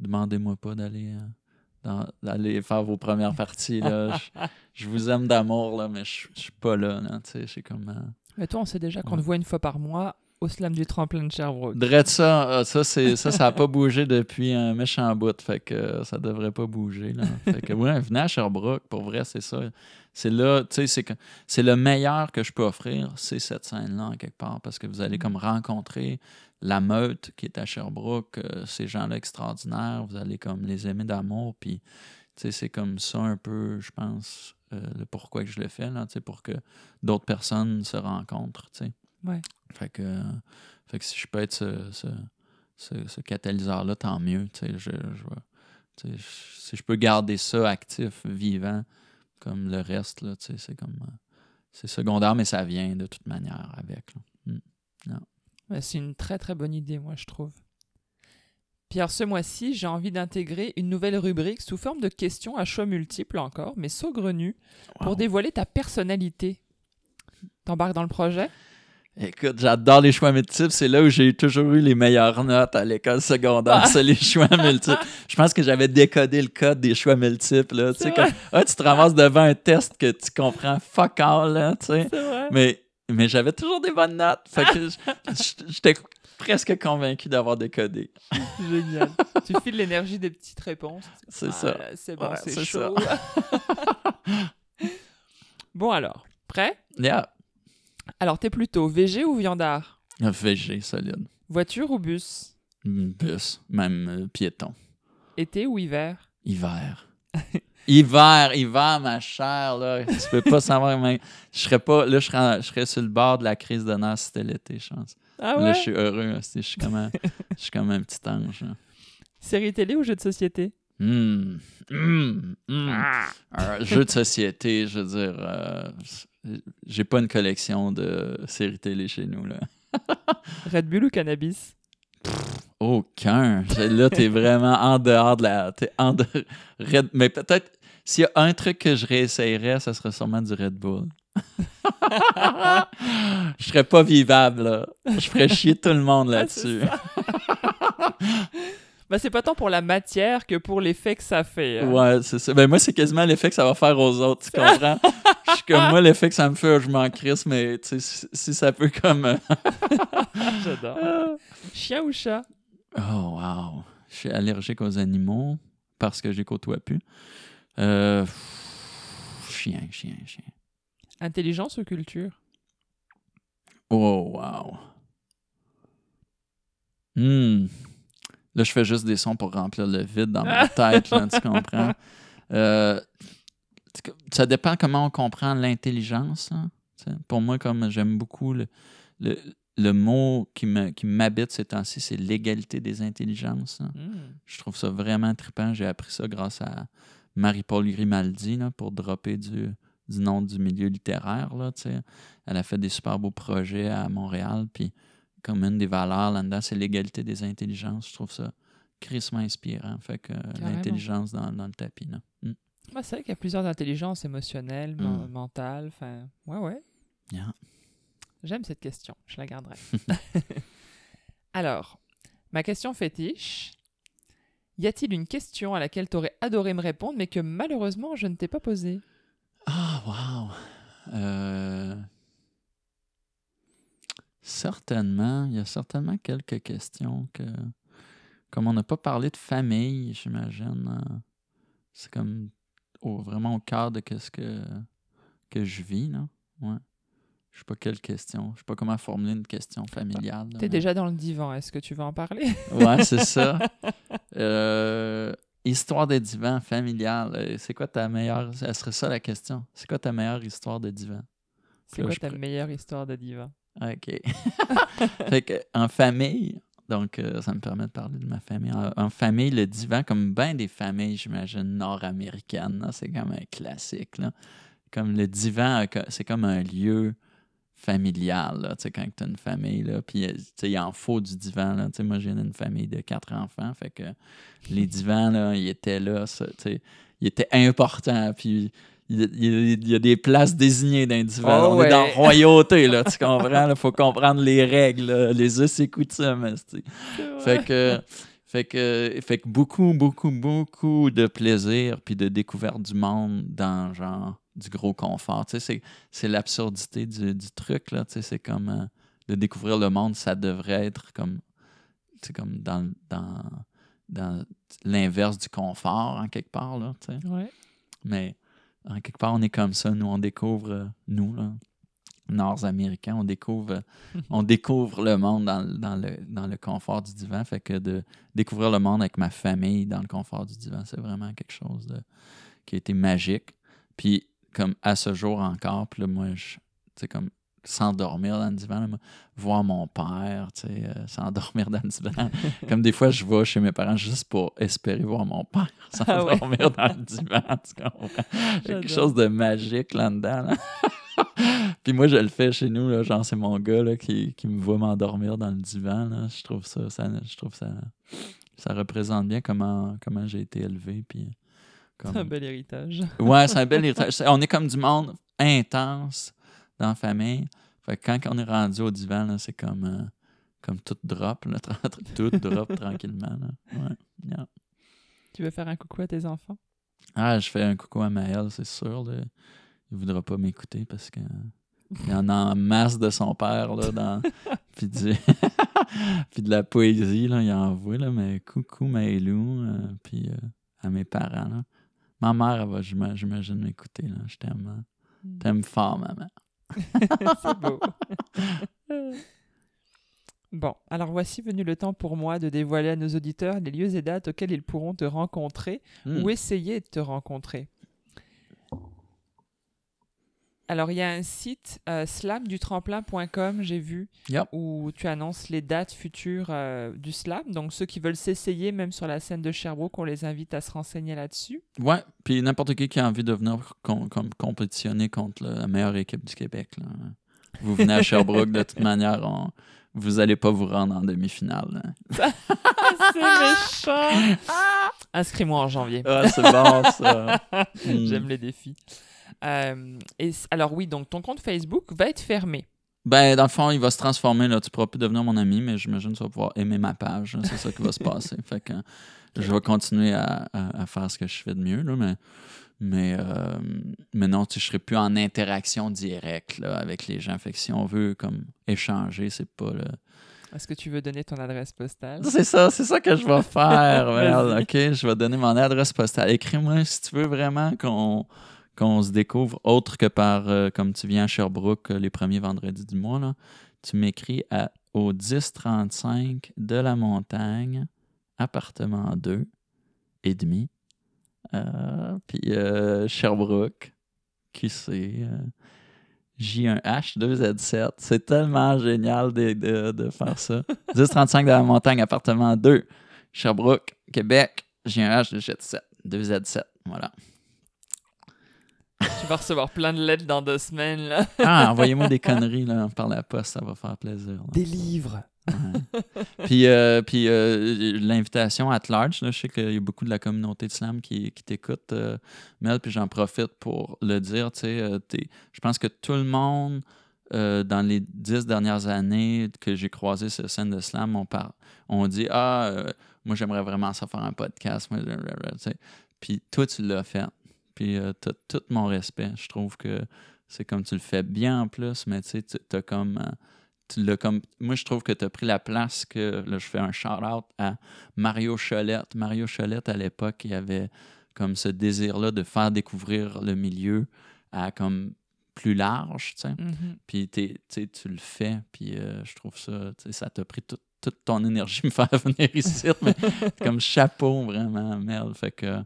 demandez-moi pas d'aller euh, d'aller faire vos premières parties. Là. je, je vous aime d'amour, là, mais je je suis pas là. là tu sais, c'est comme. euh, Mais toi, on sait déjà qu'on Ouais. te voit une fois par mois au slam du tremplin de Sherbrooke. Drette ça, euh, ça, c'est, ça, ça a pas bougé depuis un méchant bout. Fait que euh, ça devrait pas bouger. Là. Fait que ouais, venez à Sherbrooke, pour vrai, c'est ça. C'est là, tu sais, c'est, que- c'est le meilleur que je peux offrir, c'est cette scène-là, en quelque part, parce que vous allez comme rencontrer la meute qui est à Sherbrooke, euh, ces gens-là extraordinaires, vous allez comme les aimer d'amour, puis, tu sais, c'est comme ça un peu, je pense, euh, le pourquoi que je le fais, là, tu sais, pour que d'autres personnes se rencontrent, tu sais. Ouais. Fait que, euh, fait que si je peux être ce, ce, ce- ce catalyseur-là, tant mieux. tu sais, Je, je vais Tu sais, je- si je peux garder ça actif, vivant, comme le reste, là, tu sais, c'est comme. euh, c'est secondaire, mais ça vient de toute manière avec. Ouais, c'est une très très bonne idée, moi, je trouve. Pierre, ce mois-ci, j'ai envie d'intégrer une nouvelle rubrique sous forme de questions à choix multiples encore, mais saugrenues, pour dévoiler ta personnalité. T'embarques dans le projet? Écoute, j'adore les choix multiples. C'est là où j'ai toujours eu les meilleures notes à l'école secondaire. Ah. C'est les choix multiples. Je pense que j'avais décodé le code des choix multiples. Là. Tu sais, ah, tu te ramasses devant un test que tu comprends fuck all. Là, tu sais. Mais, mais j'avais toujours des bonnes notes. Fait que j'étais presque convaincu d'avoir décodé. Génial. tu files l'énergie des petites réponses. C'est Ah, ça. là, C'est bon, Ouais, c'est c'est chaud. bon alors, prêt? Yeah. Alors, t'es plutôt VG ou viandard? VG solide. Voiture ou bus? Mm, Bus, même euh, piéton. Été ou hiver? Hiver. hiver, hiver, ma chère, là. Tu peux pas savoir. mais je serais pas. Là, je serais, je serais sur le bord de la crise de nerfs si c'était l'été, je pense. Ah Là, ouais? je suis heureux. là, Je suis comme un, je suis comme un petit ange. là. Série télé ou jeu de société? Ah. Un jeu de société, je veux dire. euh, j'ai pas une collection de séries télé chez nous, là. Red Bull ou cannabis? Aucun. Là, t'es vraiment en dehors de la. T'es en dehors. Red- Mais peut-être, s'il y a un truc que je réessayerais, ça serait sûrement du Red Bull. je serais pas vivable, là. Je ferais chier tout le monde Ah, là-dessus. Bah, c'est pas tant pour la matière que pour l'effet que ça fait. hein. ouais, c'est ça. Ben, moi, c'est quasiment l'effet que ça va faire aux autres, tu comprends? Je suis comme moi, l'effet que ça me fait, je m'en crisse, mais tu sais, si, si ça peut comme. euh, J'adore. Chien ou chat? Oh, wow. Je suis allergique aux animaux parce que les côtoie plus. Euh, pff, chien, chien, chien. Intelligence ou culture? Oh, wow. Hmm. Là, je fais juste des sons pour remplir le vide dans ma tête, là, tu comprends? Euh, ça dépend comment on comprend l'intelligence. hein. Pour moi, comme j'aime beaucoup le, le, le mot qui me- qui m'habite ces temps-ci, c'est l'égalité des intelligences. hein. Hmm. Je trouve ça vraiment trippant. J'ai appris ça grâce à Marie-Paul Grimaldi là, pour dropper du, du nom du milieu littéraire. Là. Elle a fait des super beaux projets à Montréal. Puis, comme une des valeurs là-dedans, c'est l'égalité des intelligences. Je trouve ça crissement inspirant. Fait que euh, l'intelligence dans, dans le tapis. Là. Mm. Bah, c'est vrai qu'il y a plusieurs intelligences émotionnelles, Hmm. mentales. Enfin, ouais, ouais. Yeah. J'aime cette question. Je la garderai. Alors, ma question fétiche. Y a-t-il une question à laquelle tu aurais adoré me répondre, mais que malheureusement je ne t'ai pas posée? Ah, wow! Euh, Certainement. Il y a certainement quelques questions que. Comme on n'a pas parlé de famille, j'imagine. euh, C'est comme au- vraiment au cœur de ce que, que je vis, là. Ouais. Je sais pas quelle question. Je sais pas comment formuler une question familiale. T'es mais- déjà dans le divan, est-ce que tu veux en parler? Ouais, c'est ça. Euh, histoire de divan familial. euh, C'est quoi ta meilleure. Ça serait ça la question. C'est quoi ta meilleure histoire de divan? C'est quoi je ta meilleure histoire de divan? OK. fait que, en famille, donc euh, ça me permet de parler de ma famille. En, famille, le divan, comme bien des familles, j'imagine, nord-américaines, c'est comme un classique. Là. Comme le divan, c'est comme un lieu familial, tu sais, quand tu as une famille, là, puis euh, il en faut du divan, là, moi, j'ai une famille de quatre enfants, fait que les divans, là, ils étaient là, ils étaient importants, puis il y, a- des places désignées dans. Oh On est dans royauté, là, tu comprends? Il faut comprendre les règles, les us et coutumes. Fait que, fait, que, fait que beaucoup, beaucoup, beaucoup de plaisir puis de découverte du monde dans genre du gros confort. Tu sais, c'est- c'est l'absurdité du, du truc, là. Tu sais, c'est comme euh, de découvrir le monde, ça devrait être comme, comme dans, dans, dans l'inverse du confort, en quelque part, là, tu sais. Ouais. Mais en quelque part, on est comme ça. Nous, on découvre, euh, nous, là, Nord-Américains, on découvre, on découvre le monde dans, le- dans le, dans le confort du divan. Fait que de découvrir le monde avec ma famille dans le confort du divan, c'est vraiment quelque chose de, qui a été magique. Puis, comme à ce jour encore, puis là, moi, je, tu sais, comme s'endormir dans le divan, là, voir mon père, tu sais, euh, s'endormir dans le divan. Comme des fois, je vais chez mes parents juste pour espérer voir mon père Ah ouais. s'endormir dans le divan, tu comprends? Quelque chose de magique là-dedans. là. Puis moi, je le fais chez nous, là, genre c'est mon gars là, qui, qui me voit m'endormir dans le divan. là. Je trouve ça, ça, je trouve ça, ça représente bien comment, comment j'ai été élevé. Puis comme- C'est un bel héritage. Ouais, c'est un bel héritage. On est comme du monde intense dans la famille. Fait que quand on est rendu au divan, c'est comme, euh, comme tout drop, là, tout drop tranquillement. là. Ouais, yeah. Tu veux faire un coucou à tes enfants? Ah, je fais un coucou à Maël, c'est sûr. Là. Il voudra pas m'écouter parce que il y en a en masse de son père là, dans puis, du- puis de la poésie là, il envoie là, mais coucou Maëlou, euh, puis euh, à mes parents là. Ma mère elle va j'ima- j'imagine m'écouter là, je t'aime. hein. Hmm. T'aimes fort maman. C'est beau. Bon, alors voici venu le temps pour moi de dévoiler à nos auditeurs les lieux et dates auxquels ils pourront te rencontrer Hmm. ou essayer de te rencontrer. Alors, il y a un site, euh, slamdutremplin.com, j'ai vu, où tu annonces les dates futures euh, du slam. Donc, ceux qui veulent s'essayer, même sur la scène de Sherbrooke, on les invite à se renseigner là-dessus. Ouais, puis n'importe qui qui a envie de venir com- com- compétitionner contre la meilleure équipe du Québec. là. Vous venez à Sherbrooke, de toute manière, on- vous allez pas vous rendre en demi-finale. là. C'est méchant! Inscris-moi en janvier. Ah, c'est bon, ça. Mm. J'aime les défis. Euh, et alors oui, donc ton compte Facebook va être fermé. Ben, dans le fond, il va se transformer. Là. Tu pourras plus devenir mon ami, mais j'imagine que tu vas pouvoir aimer ma page. C'est ça qui va se passer. Fait que euh, je vais continuer à, à- à faire ce que je fais de mieux. Là, mais, mais, euh, mais non, tu je serai plus en interaction directe là, avec les gens. Fait que si on veut comme échanger, c'est pas le. Est-ce que tu veux donner ton adresse postale? C'est ça, c'est ça que je vais faire. OK, je vais donner mon adresse postale. Écris-moi si tu veux vraiment qu'on qu'on se découvre autre que par, euh, comme tu viens à Sherbrooke euh, les premiers vendredis du mois. Là. Tu m'écris à, au 1035 de la montagne, appartement 2 et demi. Euh, puis euh, Sherbrooke, qui c'est? euh, J1H 2Z7. C'est tellement génial de, de- de faire ça. 1035 de la montagne, appartement 2, Sherbrooke, Québec, J1H 2Z7. 2Z7. Voilà. Tu vas recevoir plein de lettres dans deux semaines. Là. Ah, envoyez-moi des conneries là, par la poste, ça va faire plaisir. là. Des livres. Ouais. puis euh, puis euh, l'invitation at large, là, je sais qu'il y a beaucoup de la communauté de slam qui, qui t'écoute, euh, Mel, puis j'en profite pour le dire. tu sais, euh, t'es- Je pense que tout le monde, euh, dans les dix dernières années que j'ai croisé sur scène de slam, on, par- on dit Ah, euh, moi j'aimerais vraiment ça faire un podcast. moi, blablabla, tu sais. Puis toi, tu l'as fait. Puis euh, t'as tout mon respect. Je trouve que c'est comme tu le fais bien en plus, mais tu sais, comme. euh, tu l'as comme. Moi, je trouve que tu as pris la place que. Là, je fais un shout-out à Mario Cholette. Mario Cholette, à l'époque, il avait comme ce désir-là de faire découvrir le milieu à comme plus large, tu sais. Mhm. Puis t'es- tu le fais, puis euh, je trouve ça, tu sais, ça t'a pris tout- toute ton énergie me faire venir ici, mais comme chapeau, vraiment, merde. Fait que,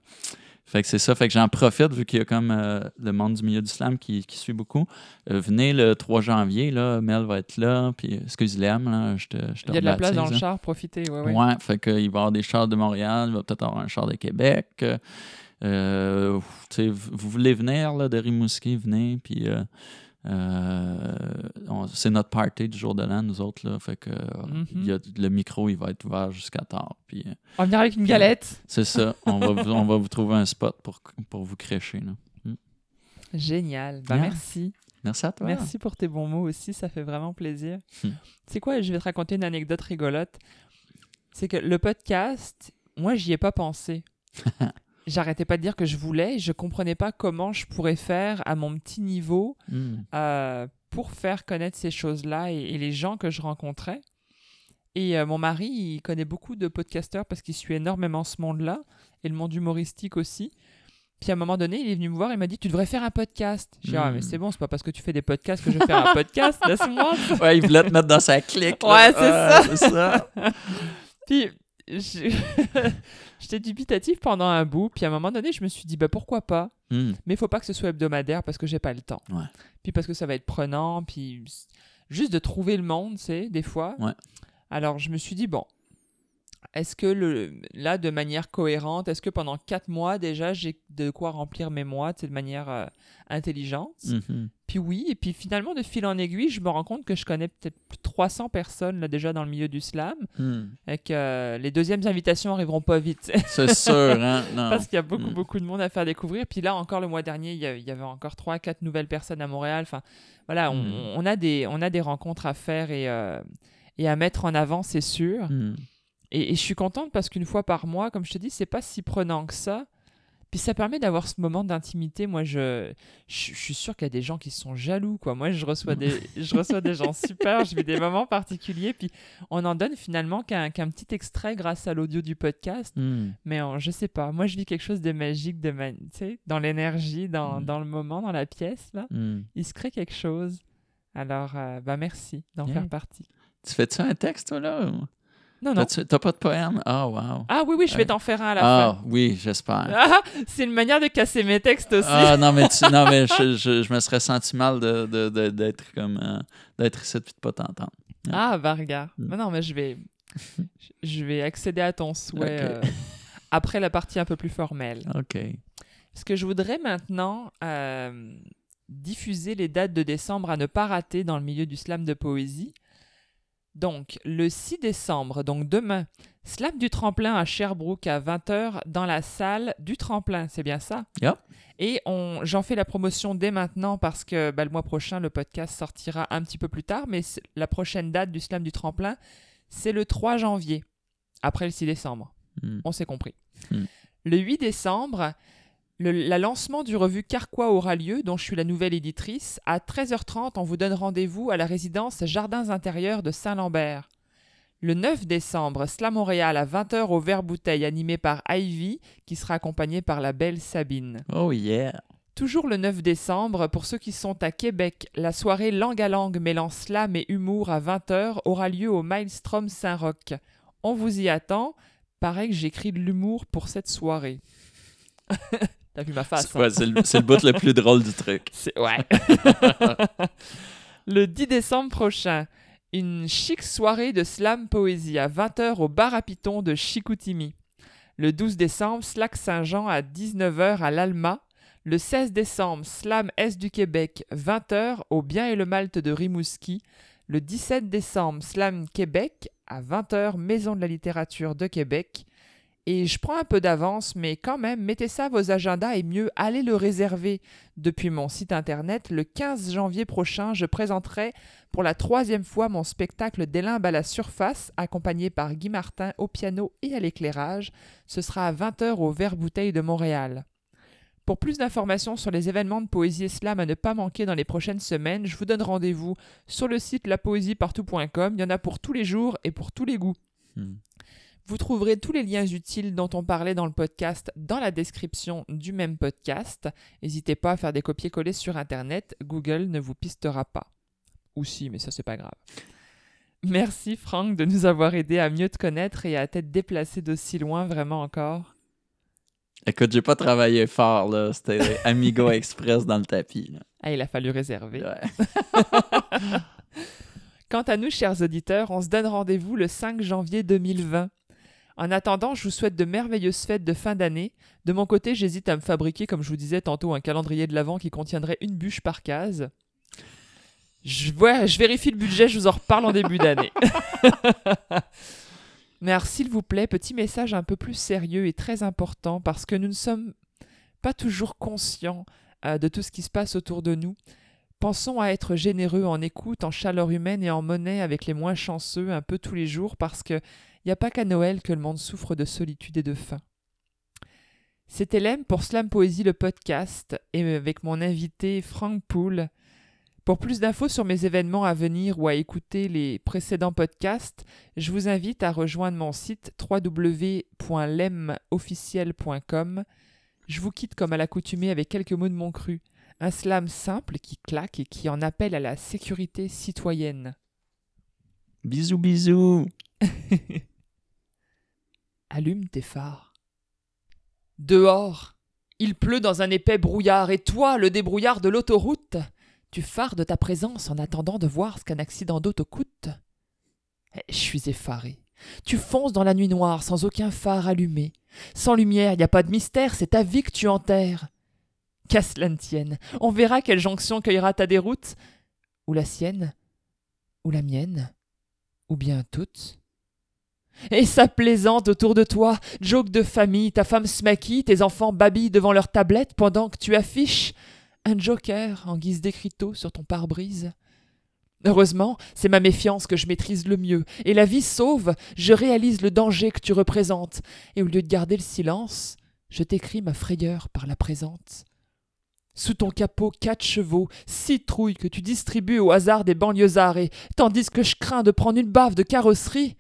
fait que c'est ça, fait que j'en profite vu qu'il y a comme euh, le monde du milieu du slam qui, qui suit beaucoup. Euh, venez le 3 janvier, là, Mel va être là, puis excuse-moi, là, je te, je te Il y a de la place dans le char, profitez. Ouais, ouais. Ouais, fait qu'il va y avoir des chars de Montréal, il va peut-être avoir un char de Québec. euh, euh, vous voulez venir là, de Rimouski, venez, puis euh, euh, c'est notre party du jour de l'an, nous autres, là, fait que euh, il y a, le micro, il va être ouvert jusqu'à tard, puis euh, On va venir avec une galette. c'est ça, on va, vous, on va vous trouver un spot pour, pour vous crécher, là. Génial. Bah, Yeah. Merci. Merci à toi. Merci pour tes bons mots aussi, ça fait vraiment plaisir. Hmm. C'est quoi, je vais te raconter une anecdote rigolote. C'est que le podcast, moi, j'y ai pas pensé. J'arrêtais pas de dire que je voulais, je comprenais pas comment je pourrais faire à mon petit niveau Mm. euh, pour faire connaître ces choses-là et, et les gens que je rencontrais. Et euh, mon mari, il connaît beaucoup de podcasteurs parce qu'il suit énormément ce monde-là et le monde humoristique aussi. Puis à un moment donné, il est venu me voir et m'a dit Tu devrais faire un podcast. J'ai dit Ah, mais c'est bon, c'est pas parce que tu fais des podcasts que je vais faire un podcast, laisse-moi. Ouais, il voulait te mettre dans sa clique. là. Ouais, c'est Ah, ça. Puis je, J'étais dubitatif pendant un bout, puis à un moment donné, je me suis dit, bah pourquoi pas? Hmm. Mais il faut pas que ce soit hebdomadaire parce que j'ai pas le temps. Ouais. Puis parce que ça va être prenant, puis juste de trouver le monde, tu sais, des fois. Ouais. Alors je me suis dit, bon, est-ce que le, là, de manière cohérente, est-ce que pendant quatre mois déjà, j'ai de quoi remplir mes mois, de manière euh, intelligente? Mhm. Puis oui, et puis finalement, de fil en aiguille, je me rends compte que je connais peut-être plus de 300 personnes là, déjà dans le milieu du slam, Hmm. et que euh, les deuxièmes invitations arriveront pas vite. C'est sûr, hein? Non. Parce qu'il y a beaucoup, Mm. beaucoup de monde à faire découvrir. Puis là, encore le mois dernier, il y, avait encore 3 4 nouvelles personnes à Montréal. Enfin, voilà, on, Mm. on a, des, on a des rencontres à faire et, euh, et à mettre en avant, c'est sûr. Hmm. Et, et je suis contente parce qu'une fois par mois, comme je te dis, c'est pas si prenant que ça. Puis ça permet d'avoir ce moment d'intimité. Moi, je, je, je suis sûre qu'il y a des gens qui sont jaloux. Quoi. Moi, je reçois, des, je reçois des gens super. Je vis des moments particuliers. Puis on en donne finalement qu'un petit extrait grâce à l'audio du podcast. Hmm. Mais euh, je sais pas, moi je vis quelque chose de magique, de ma- dans l'énergie, dans, Mm. dans le moment, dans la pièce, là. Hmm. Il se crée quelque chose. Alors, euh, bah merci d'en Yeah. faire partie. Tu fais-tu un texte, toi, là? ou- Non, non. T'as pas de poème? Ah, wow. Ah oui, oui, je vais Ouais. t'en faire un à la Ah, fin. oui, j'espère. Ah, c'est une manière de casser mes textes aussi. Ah, non, mais, tu- non, mais je, je, je me serais senti mal de, de, de- d'être comme. euh, d'être ici puis de pas t'entendre. Ah, bah regarde. Mm. Mais non, mais je vais, je vais accéder à ton souhait euh, après la partie un peu plus formelle. OK. Parce que je voudrais maintenant euh, diffuser les dates de décembre à ne pas rater dans le milieu du slam de poésie. Donc, le 6 décembre, donc demain, slam du tremplin à Sherbrooke à 20h dans la salle du tremplin, c'est bien ça? Et on, j'en fais la promotion dès maintenant parce que bah, le mois prochain, le podcast sortira un petit peu plus tard, mais la prochaine date du slam du tremplin, c'est le 3 janvier, après le 6 décembre. Hmm. On s'est compris. Hmm. Le 8 décembre, le la lancement du revue Carquois aura lieu, dont je suis la nouvelle éditrice. À 13h30, on vous donne rendez-vous à la résidence Jardins intérieurs de Saint-Lambert. Le 9 décembre, Slam Montréal à 20h au Vert Bouteille, animé par Ivy, qui sera accompagnée par la belle Sabine. Oh, yeah. Toujours le 9 décembre, pour ceux qui sont à Québec, la soirée Langue à Langue mêlant slam et humour à 20h aura lieu au Maelstrom Saint-Roch. On vous y attend. Pareil que j'écris de l'humour pour cette soirée. T'as vu ma face C'est, hein? ouais, c'est le, c'est le bout le plus drôle du truc. C'est- Ouais. le 10 décembre prochain, une chic soirée de slam poésie à 20h au bar à Python de Chicoutimi. Le 12 décembre, Slack Saint-Jean à 19h à l'Alma. Le 16 décembre, Slam Est du Québec, 20h au Bien et le Malte de Rimouski. Le 17 décembre, Slam Québec à 20h, Maison de la littérature de Québec. Et je prends un peu d'avance, mais quand même, mettez ça vos agendas et mieux, allez le réserver depuis mon site internet. Le 15 janvier prochain, je présenterai pour la troisième fois mon spectacle Délimbe à la surface, accompagné par Guy Martin au piano et à l'éclairage. Ce sera à 20h au Vert Bouteille de Montréal. Pour plus d'informations sur les événements de poésie et slam à ne pas manquer dans les prochaines semaines, je vous donne rendez-vous sur le site lapoésiepartout.com. Il y en a pour tous les jours et pour tous les goûts. Hmm. Vous trouverez tous les liens utiles dont on parlait dans le podcast dans la description du même podcast. N'hésitez pas à faire des copier-coller sur Internet, Google ne vous pistera pas. Ou si, mais ça c'est pas grave. Merci Franck de nous avoir aidé à mieux te connaître et à t'être déplacé d'aussi loin vraiment encore. Écoute, j'ai pas travaillé fort, là. C'était Amigo Express dans le tapis. là. Ah, il a fallu réserver. Ouais. Quant à nous, chers auditeurs, on se donne rendez-vous le 5 janvier 2020. En attendant, je vous souhaite de merveilleuses fêtes de fin d'année. De mon côté, j'hésite à me fabriquer, comme je vous disais tantôt, un calendrier de l'Avent qui contiendrait une bûche par case. Je, vérifie le budget, je vous en reparle en début d'année. Mais alors, s'il vous plaît, petit message un peu plus sérieux et très important, parce que nous ne sommes pas toujours conscients euh, de tout ce qui se passe autour de nous. Pensons à être généreux en écoute, en chaleur humaine et en monnaie avec les moins chanceux un peu tous les jours parce que il n'y a pas qu'à Noël que le monde souffre de solitude et de faim. C'était Lem pour Slam Poésie le podcast et avec mon invité Frank Poole. Pour plus d'infos sur mes événements à venir ou à écouter les précédents podcasts, je vous invite à rejoindre mon site www.lemofficiel.com. Je vous quitte comme à l'accoutumée avec quelques mots de mon cru. Un slam simple qui claque et qui en appelle à la sécurité citoyenne. Bisous, bisous. Allume tes phares. Dehors, il pleut dans un épais brouillard, et toi, le débrouillard de l'autoroute, tu fares de ta présence en attendant de voir ce qu'un accident d'auto coûte. Eh, je suis effaré. Tu fonces dans la nuit noire sans aucun phare allumé. Sans lumière, il n'y a pas de mystère, c'est ta vie que tu enterres. Qu'à cela ne tienne, on verra quelle jonction cueillera ta déroute, ou la sienne, ou la mienne, ou bien toutes. Et ça plaisante autour de toi, joke de famille, ta femme se tes enfants babillent devant leur tablette pendant que tu affiches un joker en guise d'écriteau sur ton pare-brise. Heureusement, c'est ma méfiance que je maîtrise le mieux, et la vie sauve, je réalise le danger que tu représentes, et au lieu de garder le silence, je t'écris ma frayeur par la présente. Sous ton capot, quatre chevaux, citrouilles que tu distribues au hasard des banlieusards, et tandis que je crains de prendre une baffe de carrosserie,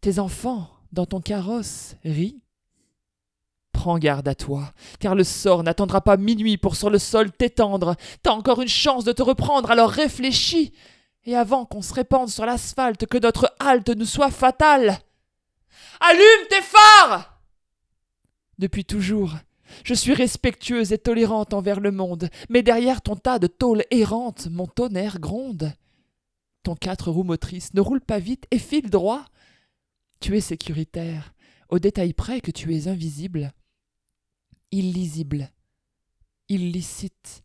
tes enfants, dans ton carrosse, rient. Prends garde à toi, car le sort n'attendra pas minuit pour sur le sol t'étendre. T'as encore une chance de te reprendre, alors réfléchis, et avant qu'on se répande sur l'asphalte, que notre halte nous soit fatale. Allume tes phares Depuis toujours, je suis respectueuse et tolérante envers le monde, mais derrière ton tas de tôles errantes, mon tonnerre gronde. Ton quatre roues motrices ne roule pas vite et file droit. Tu es sécuritaire, au détail près que tu es invisible, illisible, illicite.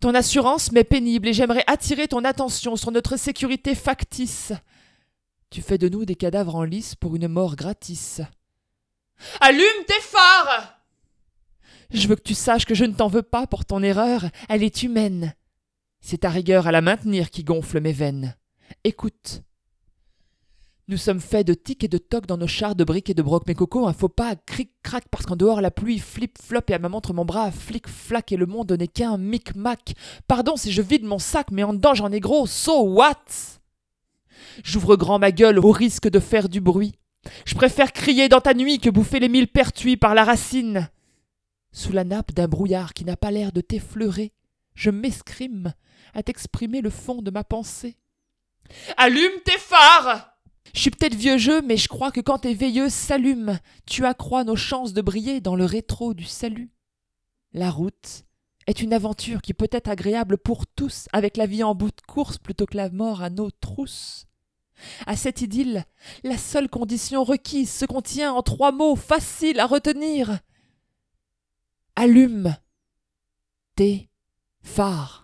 Ton assurance m'est pénible et j'aimerais attirer ton attention sur notre sécurité factice. Tu fais de nous des cadavres en lice pour une mort gratis. Allume tes phares Je veux que tu saches que je ne t'en veux pas pour ton erreur, elle est humaine. C'est ta rigueur à la maintenir qui gonfle mes veines. Écoute, nous sommes faits de tic et de toc dans nos chars de briques et de broc. Mais Coco, un faux pas, cric-crac, parce qu'en dehors la pluie flip-flop et à ma montre mon bras flic-flac et le monde n'est qu'un mic-mac. Pardon si je vide mon sac, mais en dedans j'en ai gros, so what? J'ouvre grand ma gueule au risque de faire du bruit. Je préfère crier dans ta nuit que bouffer les mille pertuis par la racine. Sous la nappe d'un brouillard qui n'a pas l'air de t'effleurer, je m'escrime à t'exprimer le fond de ma pensée. Allume tes phares je suis peut-être vieux jeu, mais je crois que quand tes veilleuses s'allument, tu accrois nos chances de briller dans le rétro du salut. La route est une aventure qui peut être agréable pour tous, avec la vie en bout de course plutôt que la mort à nos trousses. À cette idylle, la seule condition requise se contient en trois mots faciles à retenir. Allume tes phares.